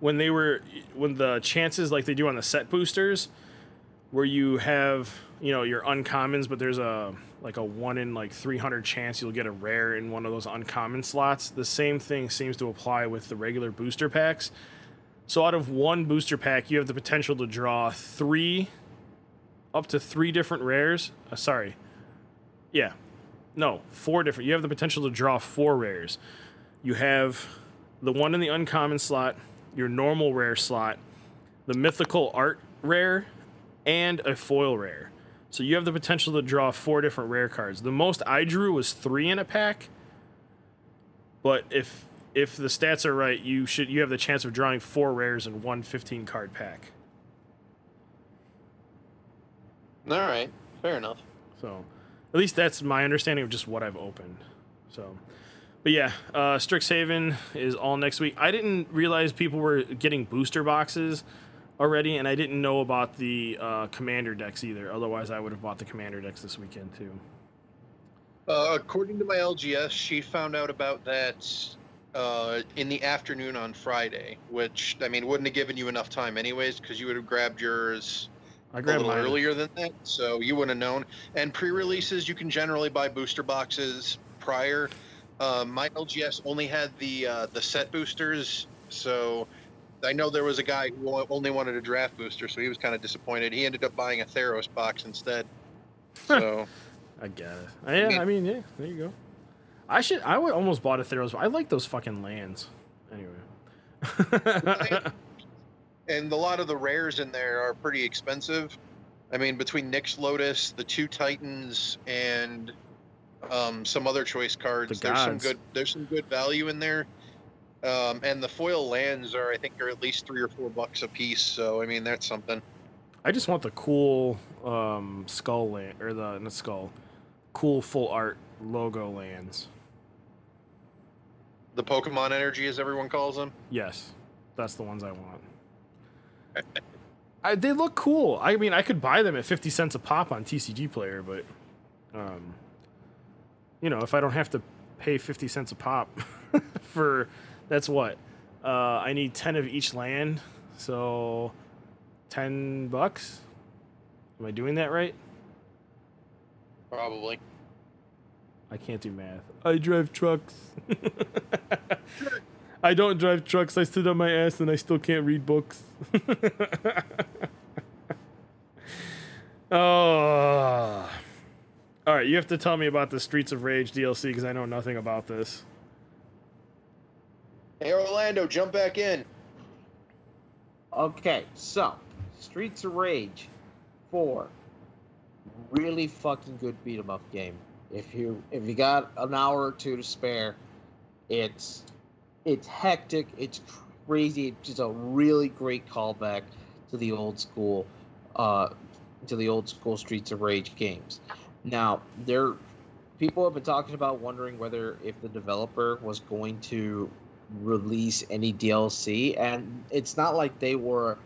when they were when the chances like they do on the set boosters, where you have you know your uncommons, but there's a like a one in like 300 chance you'll get a rare in one of those uncommon slots. The same thing seems to apply with the regular booster packs. So out of one booster pack, you have the potential to draw three, up to three different rares. Uh, sorry, yeah, no, four different. You have the potential to draw four rares. You have the one in the uncommon slot, your normal rare slot, the mythical art rare, and a foil rare. So you have the potential to draw four different rare cards. The most I drew was three in a pack. But if if the stats are right, you should you have the chance of drawing four rares in one 15 card pack. All right, fair enough. So, at least that's my understanding of just what I've opened. So, but yeah, uh, Strixhaven is all next week. I didn't realize people were getting booster boxes already, and I didn't know about the uh, commander decks either. Otherwise, I would have bought the commander decks this weekend too. Uh, according to my LGS, she found out about that uh, in the afternoon on Friday, which I mean wouldn't have given you enough time anyways, because you would have grabbed yours I a little mine. earlier than that, so you wouldn't have known. And pre-releases, you can generally buy booster boxes prior. Um, my LGS only had the uh, the set boosters, so I know there was a guy who only wanted a draft booster, so he was kind of disappointed. He ended up buying a Theros box instead. *laughs* So I get it. Uh, yeah, I mean, yeah, there you go. I should. I would almost bought a Theros. I like those fucking lands. Anyway. *laughs* and a lot of the rares in there are pretty expensive. I mean, between Nyx Lotus, the two Titans, and um, some other choice cards, The there's some good there's some good value in there. Um, and the foil lands are, I think, are at least three or four bucks a piece. So I mean, that's something. I just want the cool um, skull land or the not skull, cool full art logo lands. The Pokemon energy, as everyone calls them. Yes, that's the ones I want. I, they look cool. I mean, I could buy them at fifty cents a pop on TCG Player, but, um, you know, if I don't have to pay fifty cents a pop *laughs* for, that's what, uh, I need ten of each land, so ten bucks. Am I doing that right? Probably. I can't do math. I drive trucks. *laughs* I don't drive trucks. I sit on my ass and I still can't read books. *laughs* oh. All right, you have to tell me about the Streets of Rage DLC because I know nothing about this. Hey, Orlando, jump back in. Okay, so Streets of Rage 4. Really fucking good beat 'em up game. If you if you got an hour or two to spare, it's it's hectic, it's crazy, it's just a really great callback to the old school uh to the old school Streets of Rage games. Now, there people have been talking about wondering whether if the developer was going to release any DLC, and it's not like they were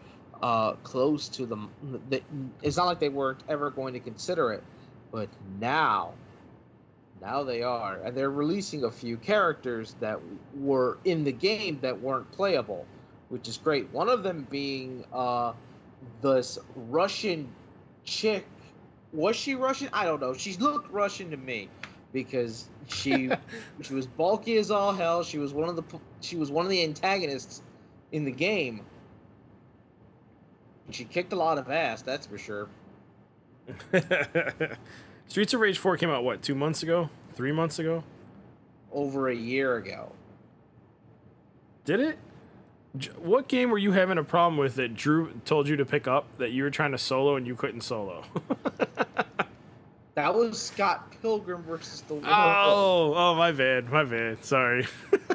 uh, close to them. th- It's not like they weren't ever going to consider it, but now, now they are, and they're releasing a few characters that were in the game that weren't playable, which is great. One of them being uh, this Russian chick. Was she Russian? I don't know. She looked Russian to me because she *laughs* she was bulky as all hell. She was one of the she was one of the antagonists in the game. She kicked a lot of ass, that's for sure. *laughs* Streets of Rage 4 came out, what, two months ago? Three months ago? Over a year ago. Did it? What game were you having a problem with that Drew told you to pick up that you were trying to solo and you couldn't solo? *laughs* That was Scott Pilgrim versus the World. oh, oh, my bad, my bad. Sorry. *laughs*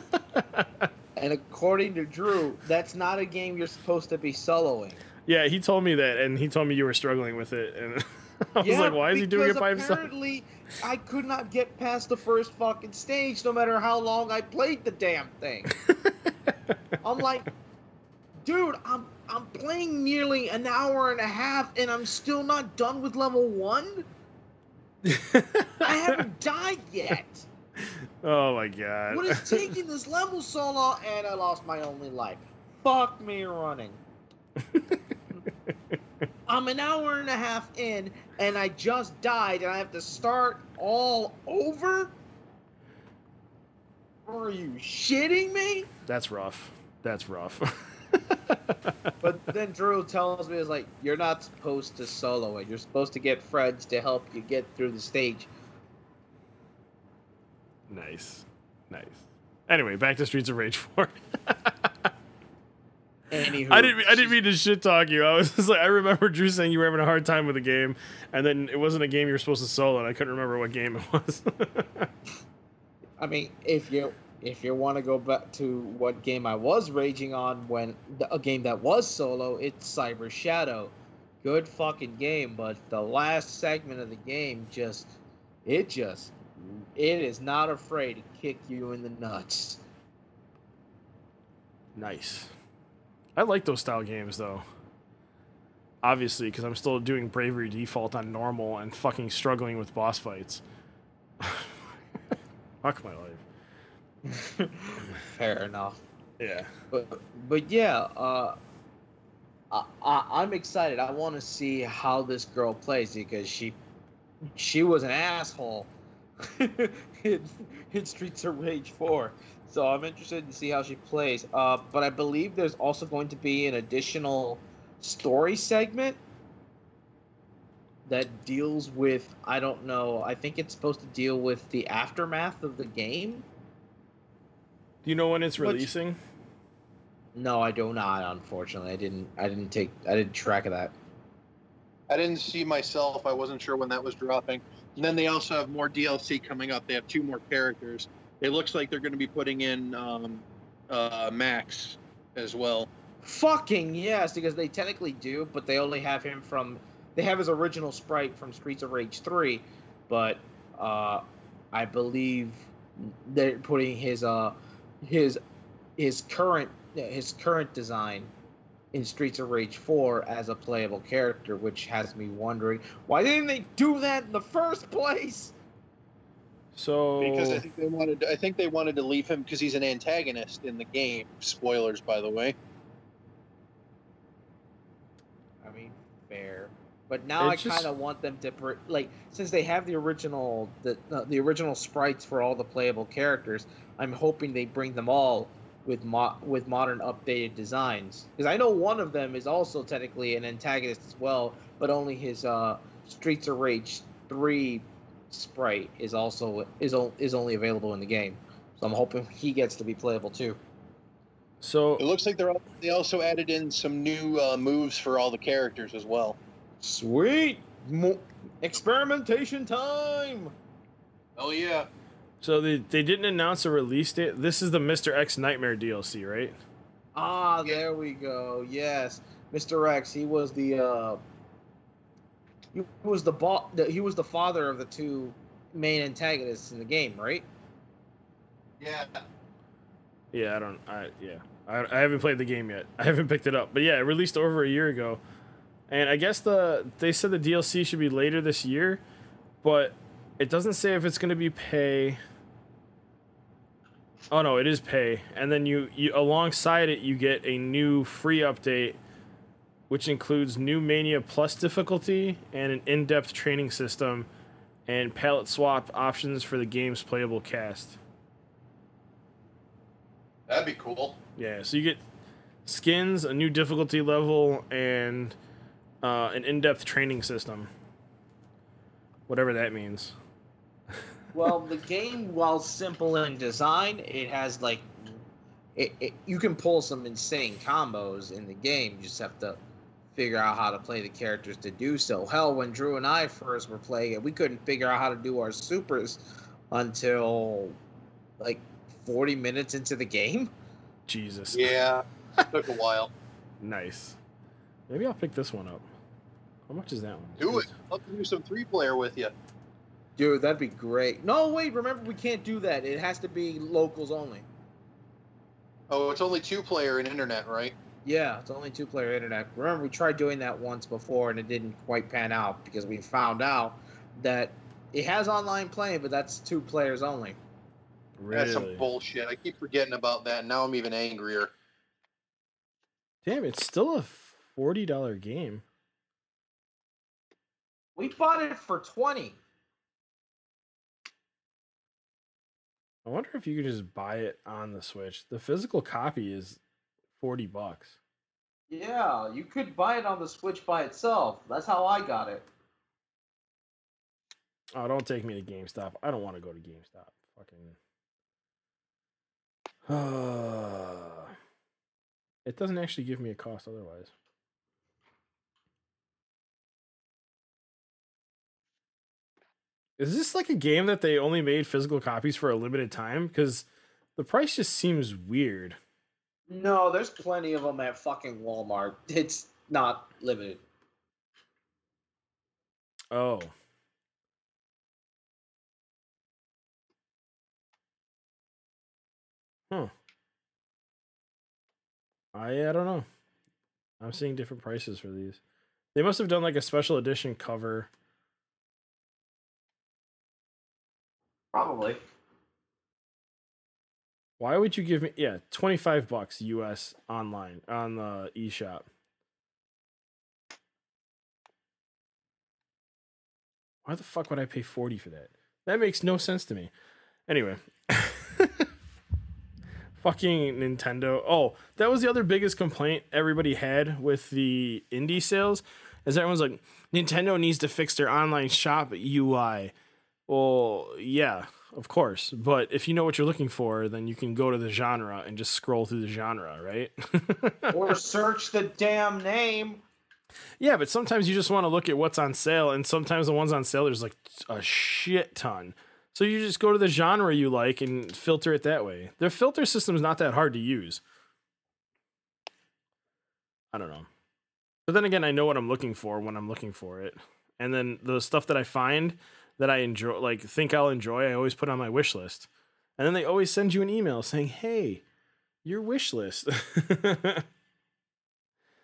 And according to Drew, that's not a game you're supposed to be soloing. yeah, he told me that, and he told me you were struggling with it, and *laughs* *laughs* I was like, why is he doing it by himself? Apparently, I could not get past the first fucking stage, no matter how long I played the damn thing. *laughs* I'm like, dude, I'm I'm playing nearly an hour and a half, and I'm still not done with level one. I haven't *laughs* died yet. oh my god. What is taking this level so long? And I lost my only life. Fuck me running. I'm an hour and a half in, and I just died, and I have to start all over? Are you shitting me? That's rough. That's rough. *laughs* But then Drew tells me, "Is like you're not supposed to solo it. You're supposed to get friends to help you get through the stage." nice. Nice. Anyway, back to Streets of Rage 4. *laughs* Anywho, I didn't I didn't mean to shit talk you. I was *laughs* just like I remember Drew saying you were having a hard time with the game and then it wasn't a game you were supposed to solo and I couldn't remember what game it *laughs* was. I mean, if you if you want to go back to what game I was raging on when a game that was solo, it's Cyber Shadow. Good fucking game, but the last segment of the game just it just it is not afraid to kick you in the nuts. nice. I like those style games though. Obviously, because I'm still doing Bravely Default on normal and fucking struggling with boss fights. *laughs* Fuck my life. *laughs* Fair enough. Yeah. But but yeah, uh, I, I I'm excited. I want to see how this girl plays because she she was an asshole *laughs* in, in Streets of Rage 4. So I'm interested to see how she plays. Uh, but I believe there's also going to be an additional story segment that deals with I don't know. I think it's supposed to deal with the aftermath of the game. Do you know when it's Which- releasing? No, I do not. Unfortunately, I didn't. I didn't take. I didn't track of that. I didn't see myself. I wasn't sure when that was dropping. And then they also have more DLC coming up. They have two more characters. It looks like they're going to be putting in um, uh, Max as well. Fucking yes, because they technically do, but they only have him from. They have his original sprite from Streets of Rage three, but uh, I believe they're putting his uh his his current his current design in Streets of Rage 4 as a playable character, which has me wondering why didn't they do that in the first place? So Because I think they wanted. I think they wanted to leave him because he's an antagonist in the game. Spoilers, by the way. I mean, fair. But now I just- kind of want them to pr- like since they have the original the uh, the original sprites for all the playable characters. I'm hoping they bring them all with mo- with modern updated designs because I know one of them is also technically an antagonist as well, but only his uh, Streets of Rage three sprite is also is is only available in the game. So I'm hoping he gets to be playable too. so It looks like they're al- they also added in some new uh, moves for all the characters as well. Sweet Mo- experimentation time. Oh yeah. so they they didn't announce a release date. This is the Mr. X Nightmare DLC, right? Ah, there we go. Yes, Mr. X. He was the uh, he was the bo- the, He was the father of the two main antagonists in the game, right? Yeah. Yeah, I don't. I yeah. I, I haven't played the game yet. *laughs* I haven't picked it up. But yeah, it released over a year ago, and I guess the they said the DLC should be later this year, but it doesn't say if it's going to be pay. Oh no, it is pay, and then you you alongside it you get a new free update, which includes new Mania Plus difficulty and an in-depth training system, and palette swap options for the game's playable cast. That'd be cool. Yeah, so you get skins, a new difficulty level, and uh, an in-depth training system. Whatever that means. *laughs* Well, the game, while simple in design, it has like, it, it you can pull some insane combos in the game. You just have to figure out how to play the characters to do so. Hell, when Drew and I first were playing it, we couldn't figure out how to do our supers until like 40 minutes into the game. Jesus. Yeah. *laughs* Took a while. Nice. Maybe I'll pick this one up. How much is that one? Do it. I'll do some three player with you. Dude, that'd be great. No, wait, remember we can't do that. It has to be locals only. Oh, it's only two player in internet, right? Yeah, it's only two player internet. Remember, we tried doing that once before and it didn't quite pan out because we found out that it has online playing, but that's two players only. Really? That's some bullshit. I keep forgetting about that. Now I'm even angrier. Damn, it's still a forty dollar game. We bought it for twenty. I wonder if you could just buy it on the Switch. The physical copy is forty bucks. Yeah, you could buy it on the Switch by itself. That's how I got it. Oh, don't take me to GameStop. I don't want to go to GameStop. Fucking. *sighs* it doesn't actually give me a cost otherwise. Is this like a game that they only made physical copies for a limited time? Because the price just seems weird. No, there's plenty of them at fucking Walmart. It's not limited. Oh. Huh. I I don't know. I'm seeing different prices for these. They must have done like a special edition cover. Probably. Why would you give me yeah, 25 bucks US online on the eShop. Why the fuck would I pay 40 for that? That makes no sense to me. Anyway. *laughs* Fucking Nintendo. Oh, that was the other biggest complaint everybody had with the indie sales. Is everyone's like, Nintendo needs to fix their online shop UI. Well, yeah, of course. But if you know what you're looking for, then you can go to the genre and just scroll through the genre, right? *laughs* or search the damn name. Yeah, but sometimes you just want to look at what's on sale, and sometimes the ones on sale there's like a shit ton. So you just go to the genre you like and filter it that way. Their filter system's not that hard to use. I don't know. But then again, I know what I'm looking for when I'm looking for it. And then the stuff that I find that I enjoy like think I'll enjoy, I always put on my wish list. And then they always send you an email saying, "Hey, your wish list." *laughs*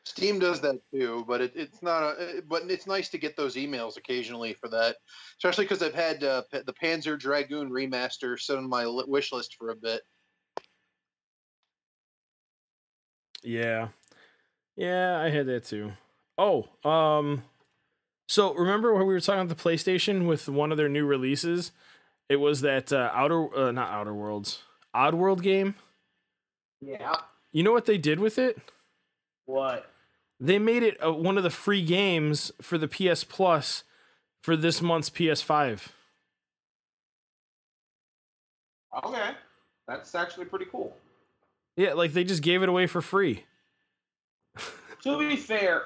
Steam does that too, but it, it's not. A, it- but it's nice to get those emails occasionally for that, especially because I've had uh, the Panzer Dragoon remaster sit on my wish list for a bit. Yeah. Yeah, I had that too. Oh, um so remember when we were talking about the PlayStation with one of their new releases? It was that uh, outer uh, not outer worlds. Oddworld game. Yeah. You know what they did with it? What? They made it uh, one of the free games for the PS Plus for this month's PS5. Okay. That's actually pretty cool. Yeah, like they just gave it away for free. *laughs* To be fair,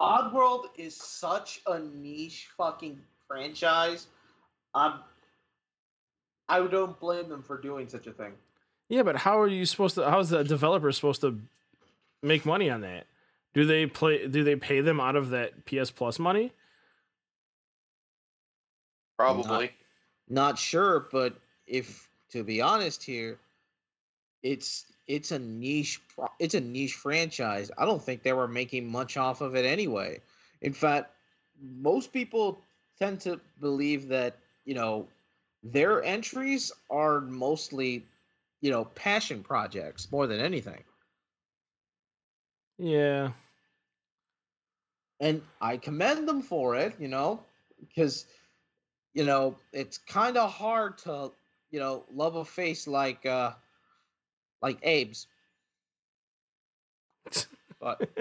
Oddworld is such a niche fucking franchise. I'm I don't blame them for doing such a thing. Yeah, but how are you supposed to? How's the developer supposed to make money on that? Do they play? Do they pay them out of that PS Plus money? Probably. Not sure, but if to be honest here, it's it's a niche it's a niche franchise. I don't think they were making much off of it anyway. In fact, most people tend to believe that, you know, their entries are mostly, you know, passion projects more than anything. Yeah, and I commend them for it, you know, because you know it's kind of hard to you know love a face like uh like Abe's, but *laughs*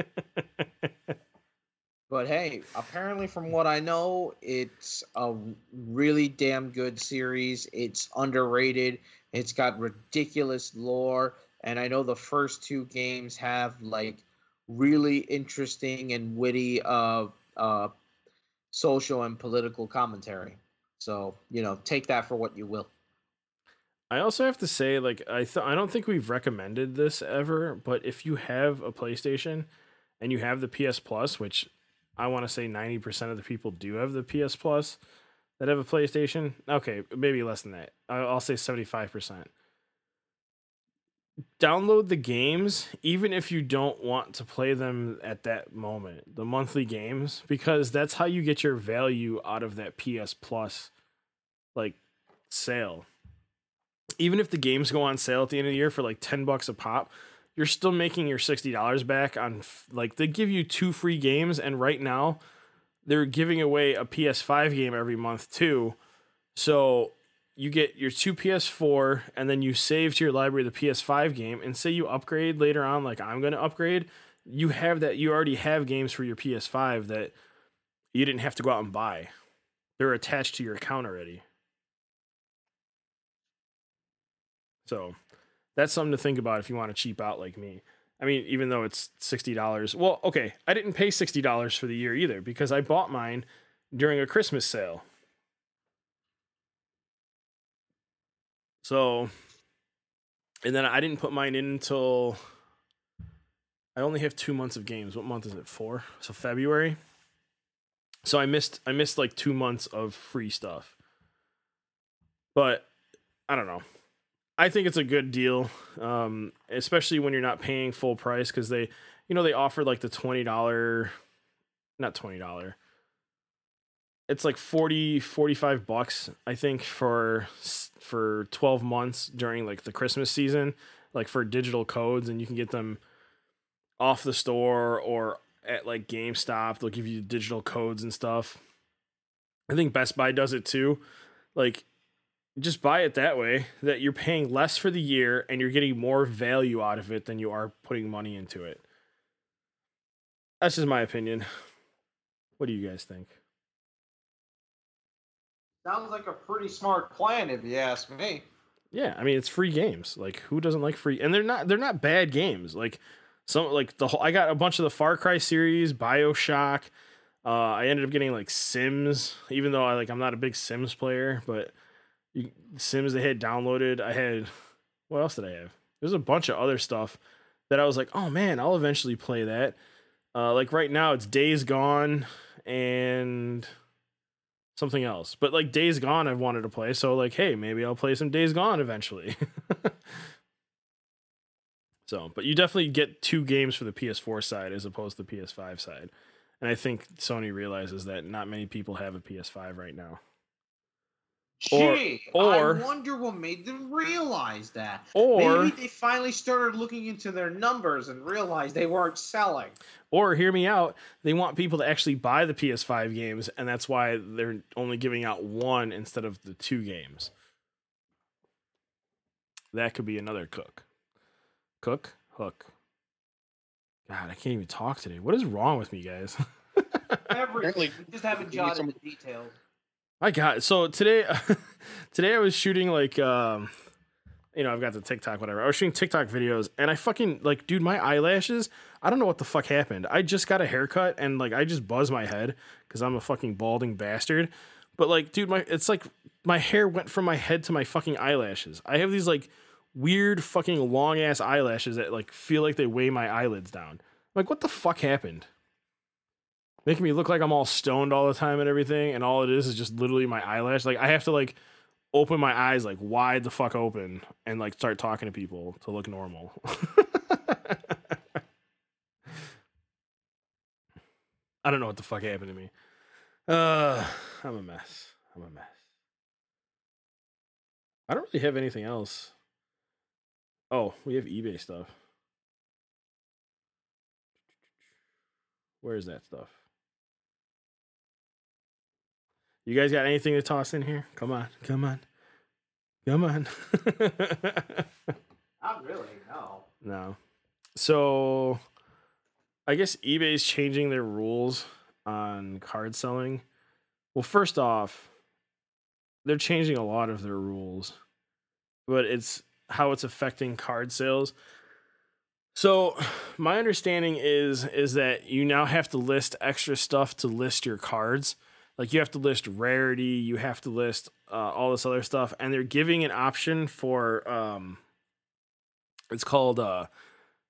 but hey, apparently from what I know, it's a really damn good series. It's underrated. It's got ridiculous lore, and I know the first two games have like really interesting and witty uh uh social and political commentary. So, you know, take that for what you will. I also have to say, like, I th- I don't think we've recommended this ever, but if you have a PlayStation and you have the PS Plus, which I want to say ninety percent of the people do have the PS Plus that have a PlayStation. Okay, maybe less than that. I'll say seventy five percent. Download the games, even if you don't want to play them at that moment, the monthly games, because that's how you get your value out of that PS Plus like sale even if the games go on sale at the end of the year for like 10 bucks a pop, you're still making your $60 back on f- like they give you two free games and right now they're giving away a PS5 game every month too. So you get your two PS4 and then you save to your library the PS5 game and say you upgrade later on like I'm going to upgrade, you have that you already have games for your PS5 that you didn't have to go out and buy. They're attached to your account already. So that's something to think about if you want to cheap out like me. I mean, even though it's sixty dollars. Well, okay, I didn't pay sixty dollars for the year either because I bought mine during a Christmas sale. So, and then I didn't put mine in until I only have two months of games. What month is it? Four. So February. So I missed I missed like two months of free stuff. But I don't know. I think it's a good deal, um, especially when you're not paying full price because they, you know, they offer like the twenty dollar, not twenty dollar. It's like 40, 45 bucks, I think, for for twelve months during like the Christmas season, like for digital codes, and you can get them off the store or at like GameStop. They'll give you digital codes and stuff. I think Best Buy does it too. Like just buy it that way that you're paying less for the year and you're getting more value out of it than you are putting money into it. That's just my opinion. What do you guys think? Sounds like a pretty smart plan, if you ask me. Yeah, I mean it's free games. Like who doesn't like free? And they're not they're not bad games. Like some like the whole I got a bunch of the Far Cry series, BioShock. Uh, I ended up getting like Sims, even though I like I'm not a big Sims player, but you, Sims they had downloaded. I had *sighs* what else did I have? There's a bunch of other stuff that I was like, oh man, I'll eventually play that. Uh, like right now, it's Days Gone and something else. But like Days Gone, I've wanted to play, so like, hey, maybe I'll play some Days Gone eventually. *laughs* so, but you definitely get two games for the PS4 side as opposed to the PS5 side. And I think Sony realizes that not many people have a PS5 right now. Or- Gee, or- I wonder what made them realize that. Or Maybe they finally started looking into their numbers and realized they weren't selling. Or hear me out, they want people to actually buy the PS5 games, and that's why they're only giving out one instead of the two games. That could be another cook. Cook, hook. God, I can't even talk today. What is wrong with me, guys? *laughs* Everything. We just haven't you need jotted some- the details. My God. So today, *laughs* today I was shooting like, um, you know, I've got the TikTok, whatever. I was shooting TikTok videos, and I fucking like, dude, my eyelashes. I don't know what the fuck happened. I just got a haircut, and like, I just buzz my head because I'm a fucking balding bastard. But like, dude, my it's like my hair went from my head to my fucking eyelashes. I have these like weird fucking long ass eyelashes that like feel like they weigh my eyelids down. I'm Like, what the fuck happened? Making me look like I'm all stoned all the time and everything, and all it is is just literally my eyelash. Like I have to like open my eyes like wide the fuck open and like start talking to people to look normal. *laughs* I don't know what the fuck happened to me. Uh, I'm a mess. I'm a mess. I don't really have anything else. Oh, we have eBay stuff. Where is that stuff? You guys got anything to toss in here? Come on, come on, come on. *laughs* Not really, no. no. So, I guess eBay's changing their rules on card selling. Well, first off, they're changing a lot of their rules, but it's how it's affecting card sales. So, my understanding is is that you now have to list extra stuff to list your cards. Like you have to list rarity, you have to list uh, all this other stuff, and they're giving an option for um, it's called uh,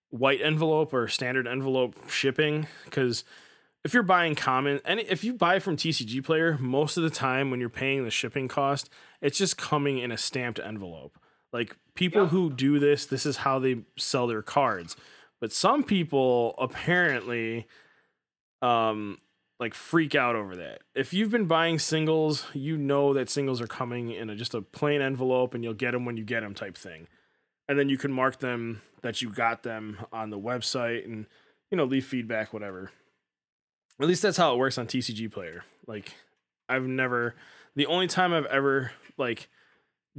white envelope or standard envelope shipping. Because if you're buying common, and if you buy from TCG Player, most of the time when you're paying the shipping cost, it's just coming in a stamped envelope. Like people Yeah. who do this, this is how they sell their cards. But some people apparently um like freak out over that. If you've been buying singles, you know that singles are coming in a, just a plain envelope and you'll get them when you get them type thing. And then you can mark them that you got them on the website and you know leave feedback whatever. At least that's how it works on TCG Player. Like I've never the only time I've ever like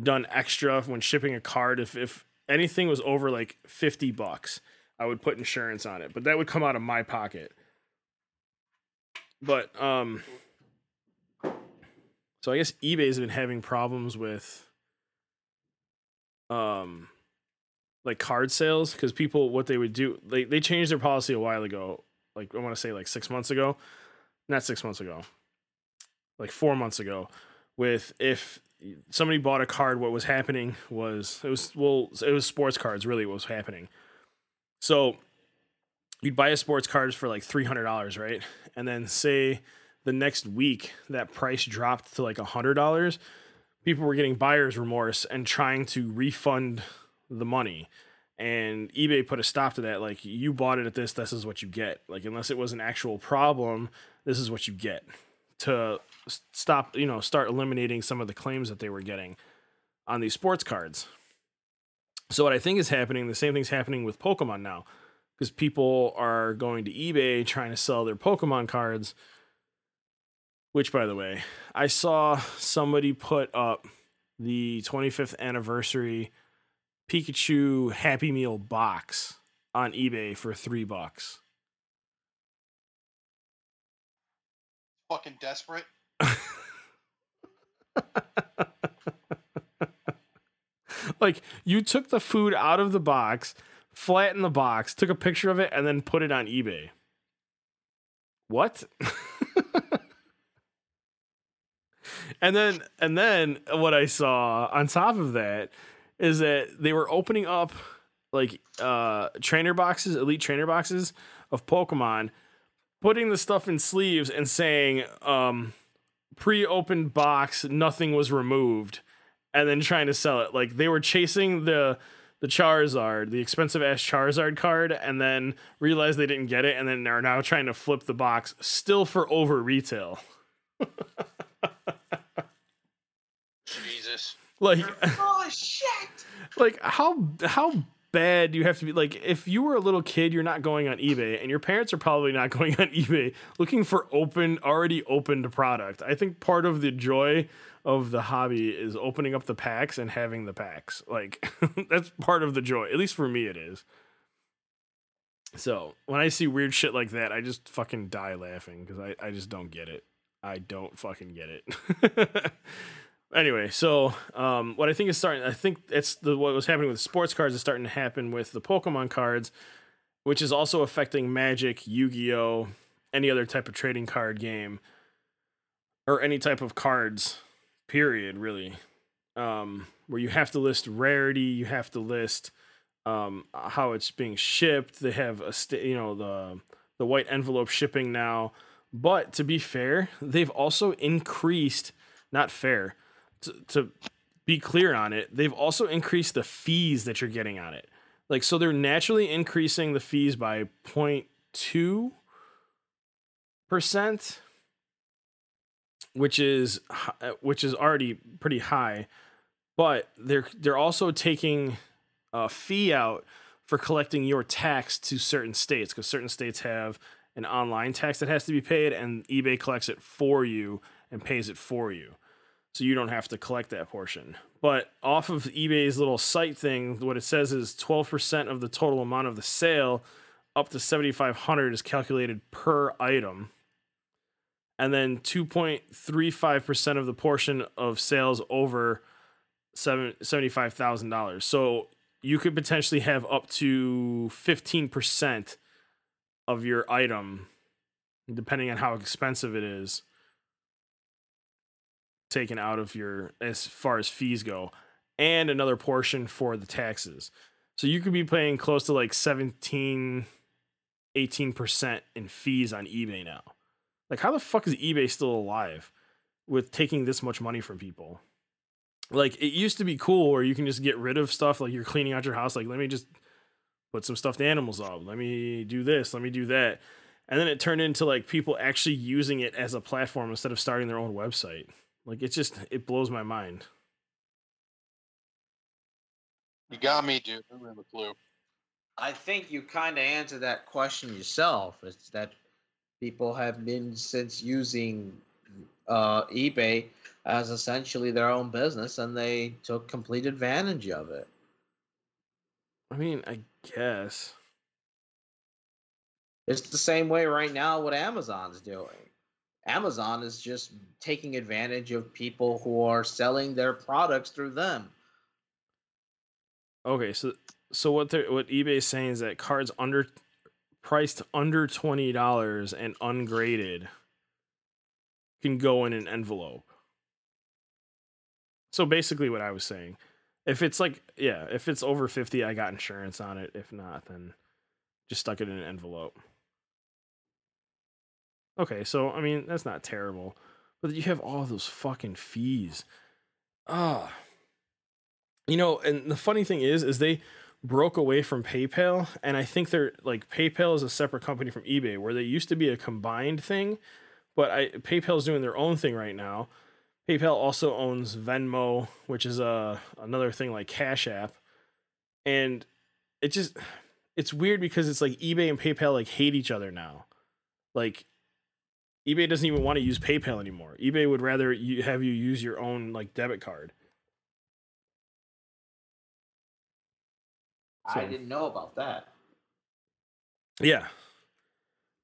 done extra when shipping a card if if anything was over like 50 bucks, I would put insurance on it, but that would come out of my pocket. But um so I guess eBay's been having problems with um like card sales because people what they would do they they changed their policy a while ago like I want to say like six months ago not six months ago like four months ago with if somebody bought a card what was happening was it was well it was sports cards really what was happening. So you'd buy a sports cards for like $300 right? And then say the next week that price dropped to like $100 people were getting buyer's remorse and trying to refund the money. And ebay put a stop to that like you bought it at this this is what you get. Like unless it was an actual problem this is what you get to stop you know start eliminating some of the claims that they were getting on these sports cards. So what i think is happening the same thing's happening with pokemon now because people are going to ebay trying to sell their pokemon cards which by the way i saw somebody put up the 25th anniversary Pikachu Happy Meal box on eBay for three bucks. Fucking desperate. *laughs* like you took the food out of the box, flattened the box, took a picture of it, and then put it on eBay. What? *laughs* and then and then what I saw on top of that is that they were opening up like uh trainer boxes, elite trainer boxes of Pokemon, putting the stuff in sleeves and saying um pre-opened box, nothing was removed, and then trying to sell it. Like they were chasing the the Charizard, the expensive ass Charizard card, and then realize they didn't get it, and then are now trying to flip the box, still for over retail. Jesus. Like *laughs* Oh shit! like how how bad do you have to be like if you were a little kid you're not going on ebay and your parents are probably not *laughs* going on ebay looking for open already opened product i think part of the joy of the hobby is opening up the packs and having the packs. *laughs* Like that's part of the joy. At least for me it is. So when i see weird shit like that i just fucking die laughing because I, I just don't get it. I don't fucking get it. *laughs* Anyway, so um, what I think is starting, I think it's the what was happening with sports cards is starting to happen with the Pokemon cards, which is also affecting Magic, Yu Gi Oh, any other type of trading card game, or any type of cards. Period. Really, um, where you have to list rarity, you have to list um, how it's being shipped. They have a st- you know the the white envelope shipping now. But to be fair, they've also increased. Not fair to, to be clear on it, they've also increased the fees that you're getting on it. Like, so they're naturally increasing the fees by 0.2 percent, which is uh, which is already pretty high. But they're they're also taking a fee out for collecting your tax to certain states because certain states have an online tax that has to be paid, and eBay collects it for you and pays it for you so you don't have to collect that portion. But off of eBay's little site thing, what it says is 12% of the total amount of the sale up to 7500 is calculated per item. And then 2.35% of the portion of sales over seven, $75,000. So you could potentially have up to 15% of your item depending on how expensive it is taken out of your as far as fees go and another portion for the taxes so you could be paying close to like 17 18% in fees on ebay now like how the fuck is ebay still alive with taking this much money from people like it used to be cool where you can just get rid of stuff like you're cleaning out your house like let me just put some stuffed animals up let me do this let me do that and then it turned into like people actually using it as a platform instead of starting their own website. Like it just it blows my mind. You got me, dude. I don't have a clue. I think you kind of answered that question yourself. It's that people have been since using uh, eBay as essentially their own business, and they took complete advantage of it. I mean, I guess. It's the same way right now what Amazon's doing. Amazon is just taking advantage of people who are selling their products through them. Okay, so so what they what eBay is saying is that cards under priced under twenty dollars and ungraded can go in an envelope. So basically, what I was saying, if it's like yeah, if it's over fifty, I got insurance on it. If not, then just stuck it in an envelope. Okay, so I mean that's not terrible, but you have all those fucking fees. Ah. You know, and the funny thing is, is they broke away from PayPal, and I think they're like PayPal is a separate company from eBay, where they used to be a combined thing, but I PayPal's doing their own thing right now. PayPal also owns Venmo, which is a another thing like Cash App, and it just it's weird because it's like eBay and PayPal like hate each other now. Like eBay doesn't even want to use PayPal anymore. eBay would rather you have you use your own like debit card. I didn't know about that. Yeah.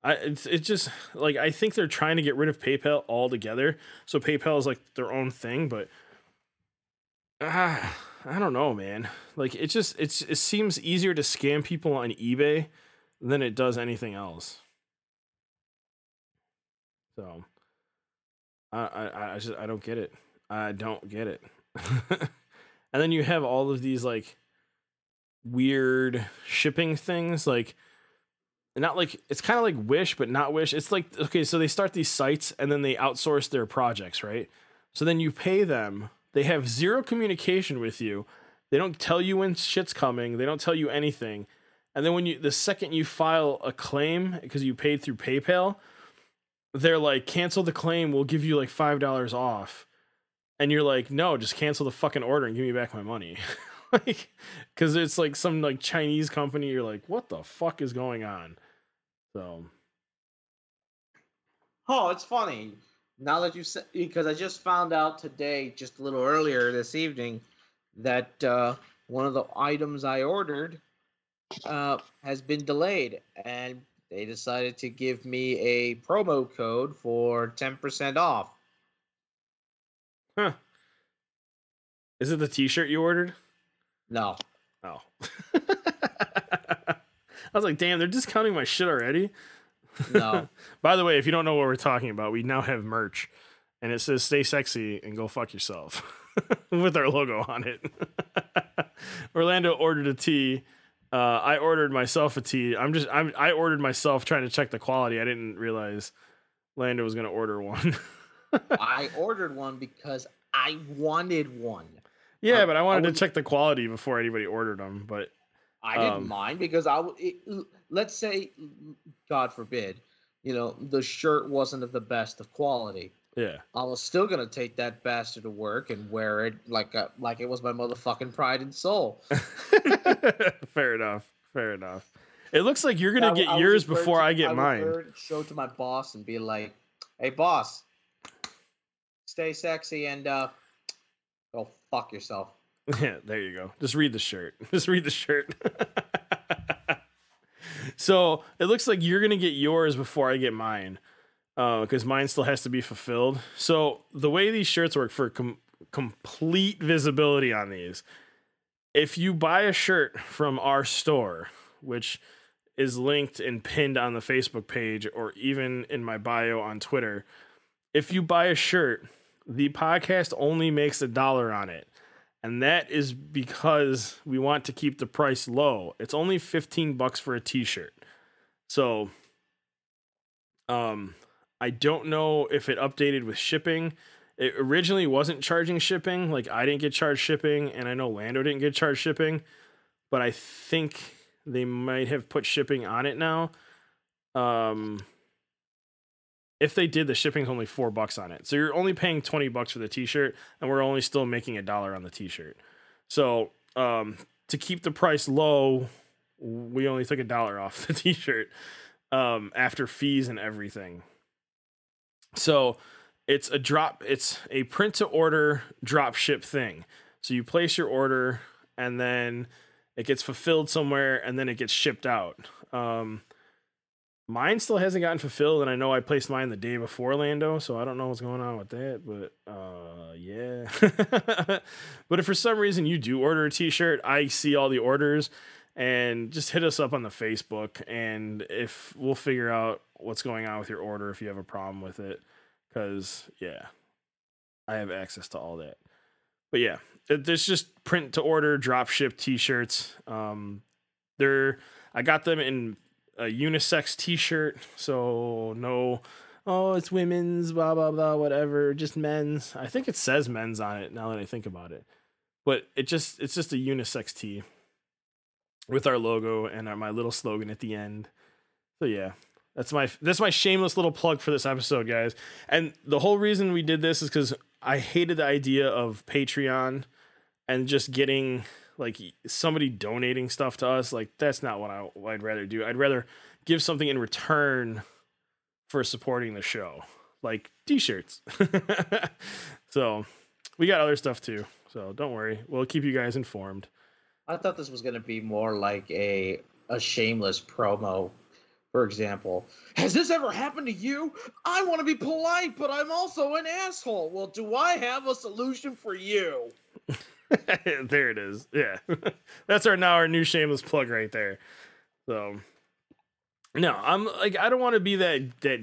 I it's it's just like I think they're trying to get rid of PayPal altogether. So PayPal is like their own thing, but ah, *sighs* I don't know, man. Like it just it's it seems easier to scam people on eBay than it does anything else. So I I I just I don't get it. I don't get it. *laughs* and then you have all of these like weird shipping things like not like it's kind of like wish but not wish. It's like okay so they start these sites and then they outsource their projects right? So then you pay them. They have zero communication with you. They don't tell you when shit's coming. They don't tell you anything. And then when you the second you file a claim because you paid through paypal they're like cancel the claim. We'll give you like five dollars off. And you're like no just cancel the fucking order and give me back my money *laughs* *laughs* like because it's like some like chinese company you're like what the fuck is going on so Oh, it's funny. Now that you said, because I just found out today, just a little earlier this evening, that uh, one of the items I ordered uh, has been delayed, and they decided to give me a promo code for ten percent off. huh is it the t-shirt you ordered No, oh. *laughs* I was like damn they're discounting my shit already. No, *laughs* by the way if you don't know what we're talking about we now have merch and it says stay sexy and go fuck yourself *laughs* with our logo on it. Orlando ordered a tee. Uh, i ordered myself a tee. I'm just I'm, i ordered myself trying to check the quality. I didn't realize lando was going to order one. I ordered one because I wanted one. Yeah Um, but i I wanted to wouldn't- check the quality before anybody ordered them but I didn't Um, mind because I would. Let's say, God forbid, you know, the shirt wasn't of the best of quality. yeah I was still gonna take that bastard to work and wear it like a, like it was my motherfucking pride and soul. *laughs* fair enough fair enough it looks like you're gonna I get I yours before to- i get would mine show to my boss and be like, "Hey, boss, stay sexy and uh, go fuck yourself." Yeah, *laughs* there you go. Just read the shirt. *laughs* Just read the shirt. *laughs* so it looks like you're gonna get yours before I get mine, uh, because mine still has to be fulfilled. So the way these shirts work for com- complete visibility on these, if you buy a shirt from our store, which is linked and pinned on the Facebook page or even in my bio on Twitter, if you buy a shirt, the podcast only makes a dollar on it and that is because we want to keep the price low. It's only 15 bucks for a t-shirt. So um I don't know if it updated with shipping. It originally wasn't charging shipping, like I didn't get charged shipping and I know Lando didn't get charged shipping, but I think they might have put shipping on it now. Um if they did, the shipping's only four bucks on it. So you're only paying 20 bucks for the t-shirt, and we're only still making a dollar on the t-shirt. So um, to keep the price low, we only took a dollar off the *laughs* t-shirt um, after fees and everything. So it's a drop, it's a print to order drop ship thing. So you place your order and then it gets fulfilled somewhere and then it gets shipped out. Um, mine still hasn't gotten fulfilled, and I know I placed mine the day before Lando, so I don't know what's going on with that. But uh, yeah. *laughs* but if for some reason you do order a T-shirt, I see all the orders, and just hit us up on the Facebook, and if we'll figure out what's going on with your order if you have a problem with it, because yeah, I have access to all that. But yeah, there's just print to order, drop ship T-shirts. Um, they're I got them in a unisex T-shirt, so no, oh it's women's, blah blah blah, whatever, just men's. I think it says men's on it now that I think about it, but it just it's just a unisex tee with our logo and our, my little slogan at the end. So yeah, that's my that's my shameless little plug for this episode, guys. And the whole reason we did this is because I hated the idea of Patreon and just getting like somebody donating stuff to us. Like that's not what, I, I'd rather do. I'd rather give something in return for supporting the show, like t-shirts. *laughs* so we got other stuff too. So don't worry, we'll keep you guys informed. I thought this was going to be more like a a shameless promo. For example, has this ever happened to you? I want to be polite, but I'm also an asshole. Well, do I have a solution for you? *laughs* there it is. Yeah. *laughs* That's our now our new shameless plug right there. So no, I'm like I don't want to be that that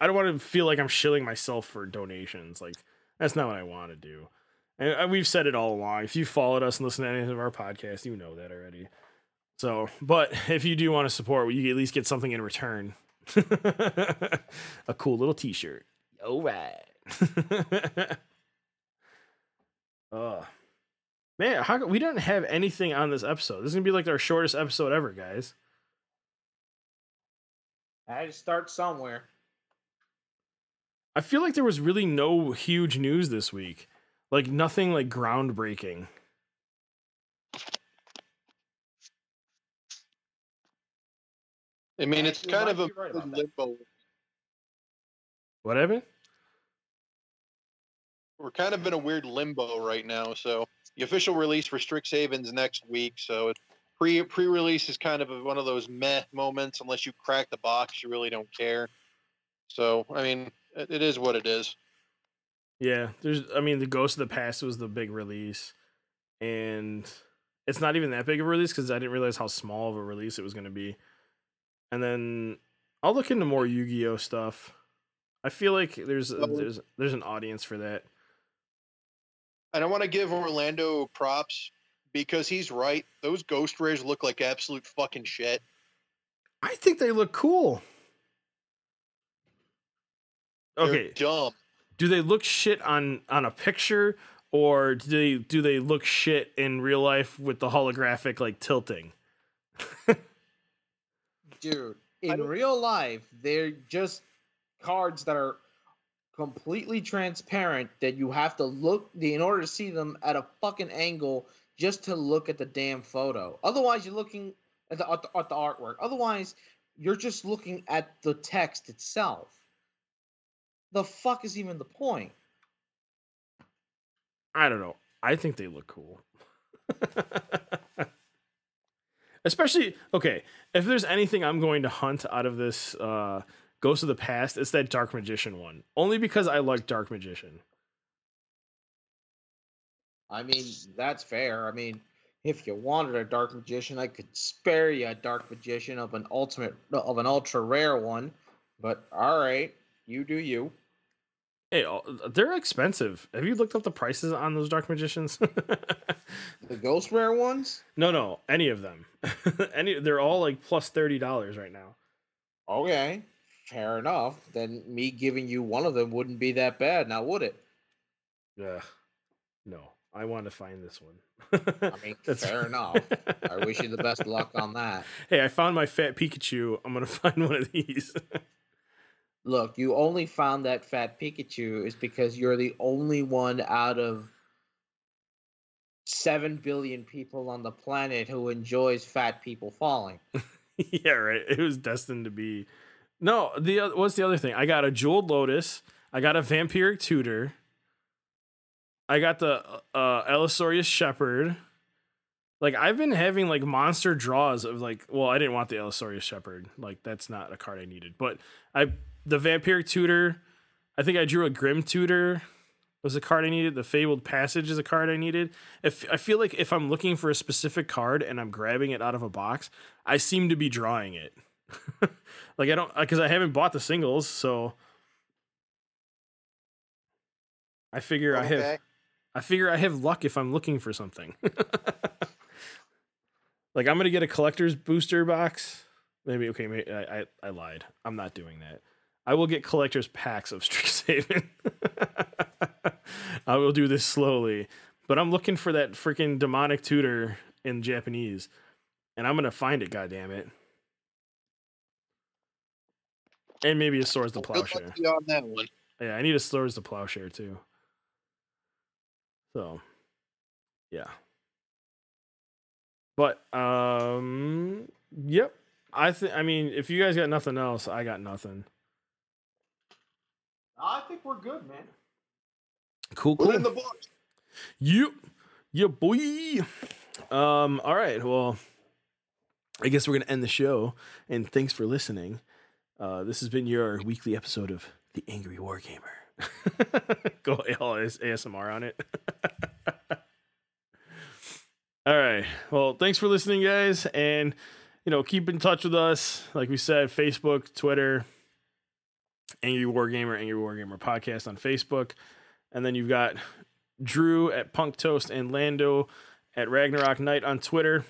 I don't want to feel like I'm shilling myself for donations. Like that's not what I want to do. And we've said it all along. If you followed us and listened to any of our podcasts, you know that already. So, but if you do want to support, you at least get something in return. *laughs* a cool little t-shirt. All right. oh. Man, how we don't have anything on this episode. This is gonna be like our shortest episode ever, guys. I had to start somewhere. I feel like there was really no huge news this week. Like nothing like groundbreaking. I mean, it's You kind of a right about that. limbo. What happened? We're kind of in a weird limbo right now. So the official release for Strixhaven's next week. So pre pre release is kind of a, one of those meh moments. Unless you crack the box, you really don't care. So I mean, it, it is what it is. Yeah, there's. I mean, the Ghost of the Past was the big release, and it's not even that big of a release because I didn't realize how small of a release it was going to be. And then I'll look into more Yu-Gi-Oh stuff. I feel like there's there's there's an audience for that. And I want to give Orlando props because he's right. Those ghost rares look like absolute fucking shit. I think they look cool. They're Okay, dumb. do they look shit on on a picture or do they do they look shit in real life with the holographic like tilting? *laughs* Dude, in real life, they're just cards that are completely transparent that you have to look the in order to see them at a fucking angle just to look at the damn photo. Otherwise, you're looking at the, at the, at the artwork. Otherwise, you're just looking at the text itself. The fuck is even the point? I don't know. I think they look cool. *laughs* Especially okay, if there's anything I'm going to hunt out of this uh Ghost of the Past, it's that Dark Magician one. Only because I like Dark Magician. I mean, that's fair. I mean, if you wanted a dark magician, I could spare you a dark magician of an ultimate of an ultra rare one. But all right, you do you. Hey, uh, they're expensive. Have you looked up the prices on those Dark Magicians? *laughs* The ghost rare ones? no, no, any of them. *laughs* any they're all like plus $30 right now. Okay, fair enough. Then me giving you one of them wouldn't be that bad, now would it? Yeah. No, I want to find this one. I mean, *laughs* fair enough. *laughs* I wish you the best luck on that. Hey, I found my fat Pikachu. I'm gonna *laughs* find one of these. Look, you only found that fat Pikachu is because you're the only one out of seven billion people on the planet who enjoys fat people falling. yeah, right. It was destined to be. No, the what's the other thing? I got a jeweled lotus. I got a vampiric tutor. I got the uh Allosaurus shepherd. Like I've been having like monster draws of like, well, I didn't want the Allosaurus shepherd. Like that's not a card I needed, but I the vampiric tutor. I think I drew a grim tutor was a card I needed. The Fabled Passage is a card I needed. If I feel like if I'm looking for a specific card and I'm grabbing it out of a box, I seem to be drawing it. *laughs* like I don't uh, because I haven't bought the singles, so I figure I have I figure I have luck if I'm looking for something. *laughs* like I'm gonna get a collector's booster box. Maybe okay, maybe I, I I lied. I'm not doing that. I will get collector's packs of *laughs* Strixhaven. I will do this slowly, but I'm looking for that freaking demonic tutor in Japanese, and I'm gonna find it. God damn it! And maybe a swords the plowshare. luck on that one. Yeah, I need a swords the plowshare too. So, yeah. But um, yep. I think. I mean, if you guys got nothing else, I got nothing. I think we're good, man. Cool, Put cool. in the book. You, Yeah, boy. Um, all right. Well, I guess we're gonna end the show. And thanks for listening. Uh, this has been your weekly episode of The Angry Wargamer. *laughs* Go all ASMR on it. *laughs* all right. Well, thanks for listening, guys. And you know, keep in touch with us. Like we said, Facebook, Twitter, Angry Wargamer, Angry Wargamer podcast on Facebook. And then you've got Drew at Punk Toast and Lando at Ragnarok Night on Twitter.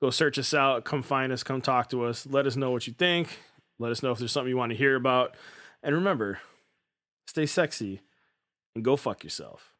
Go search us out. Come find us. Come talk to us. Let us know what you think. Let us know if there's something you want to hear about. And remember, stay sexy and go fuck yourself.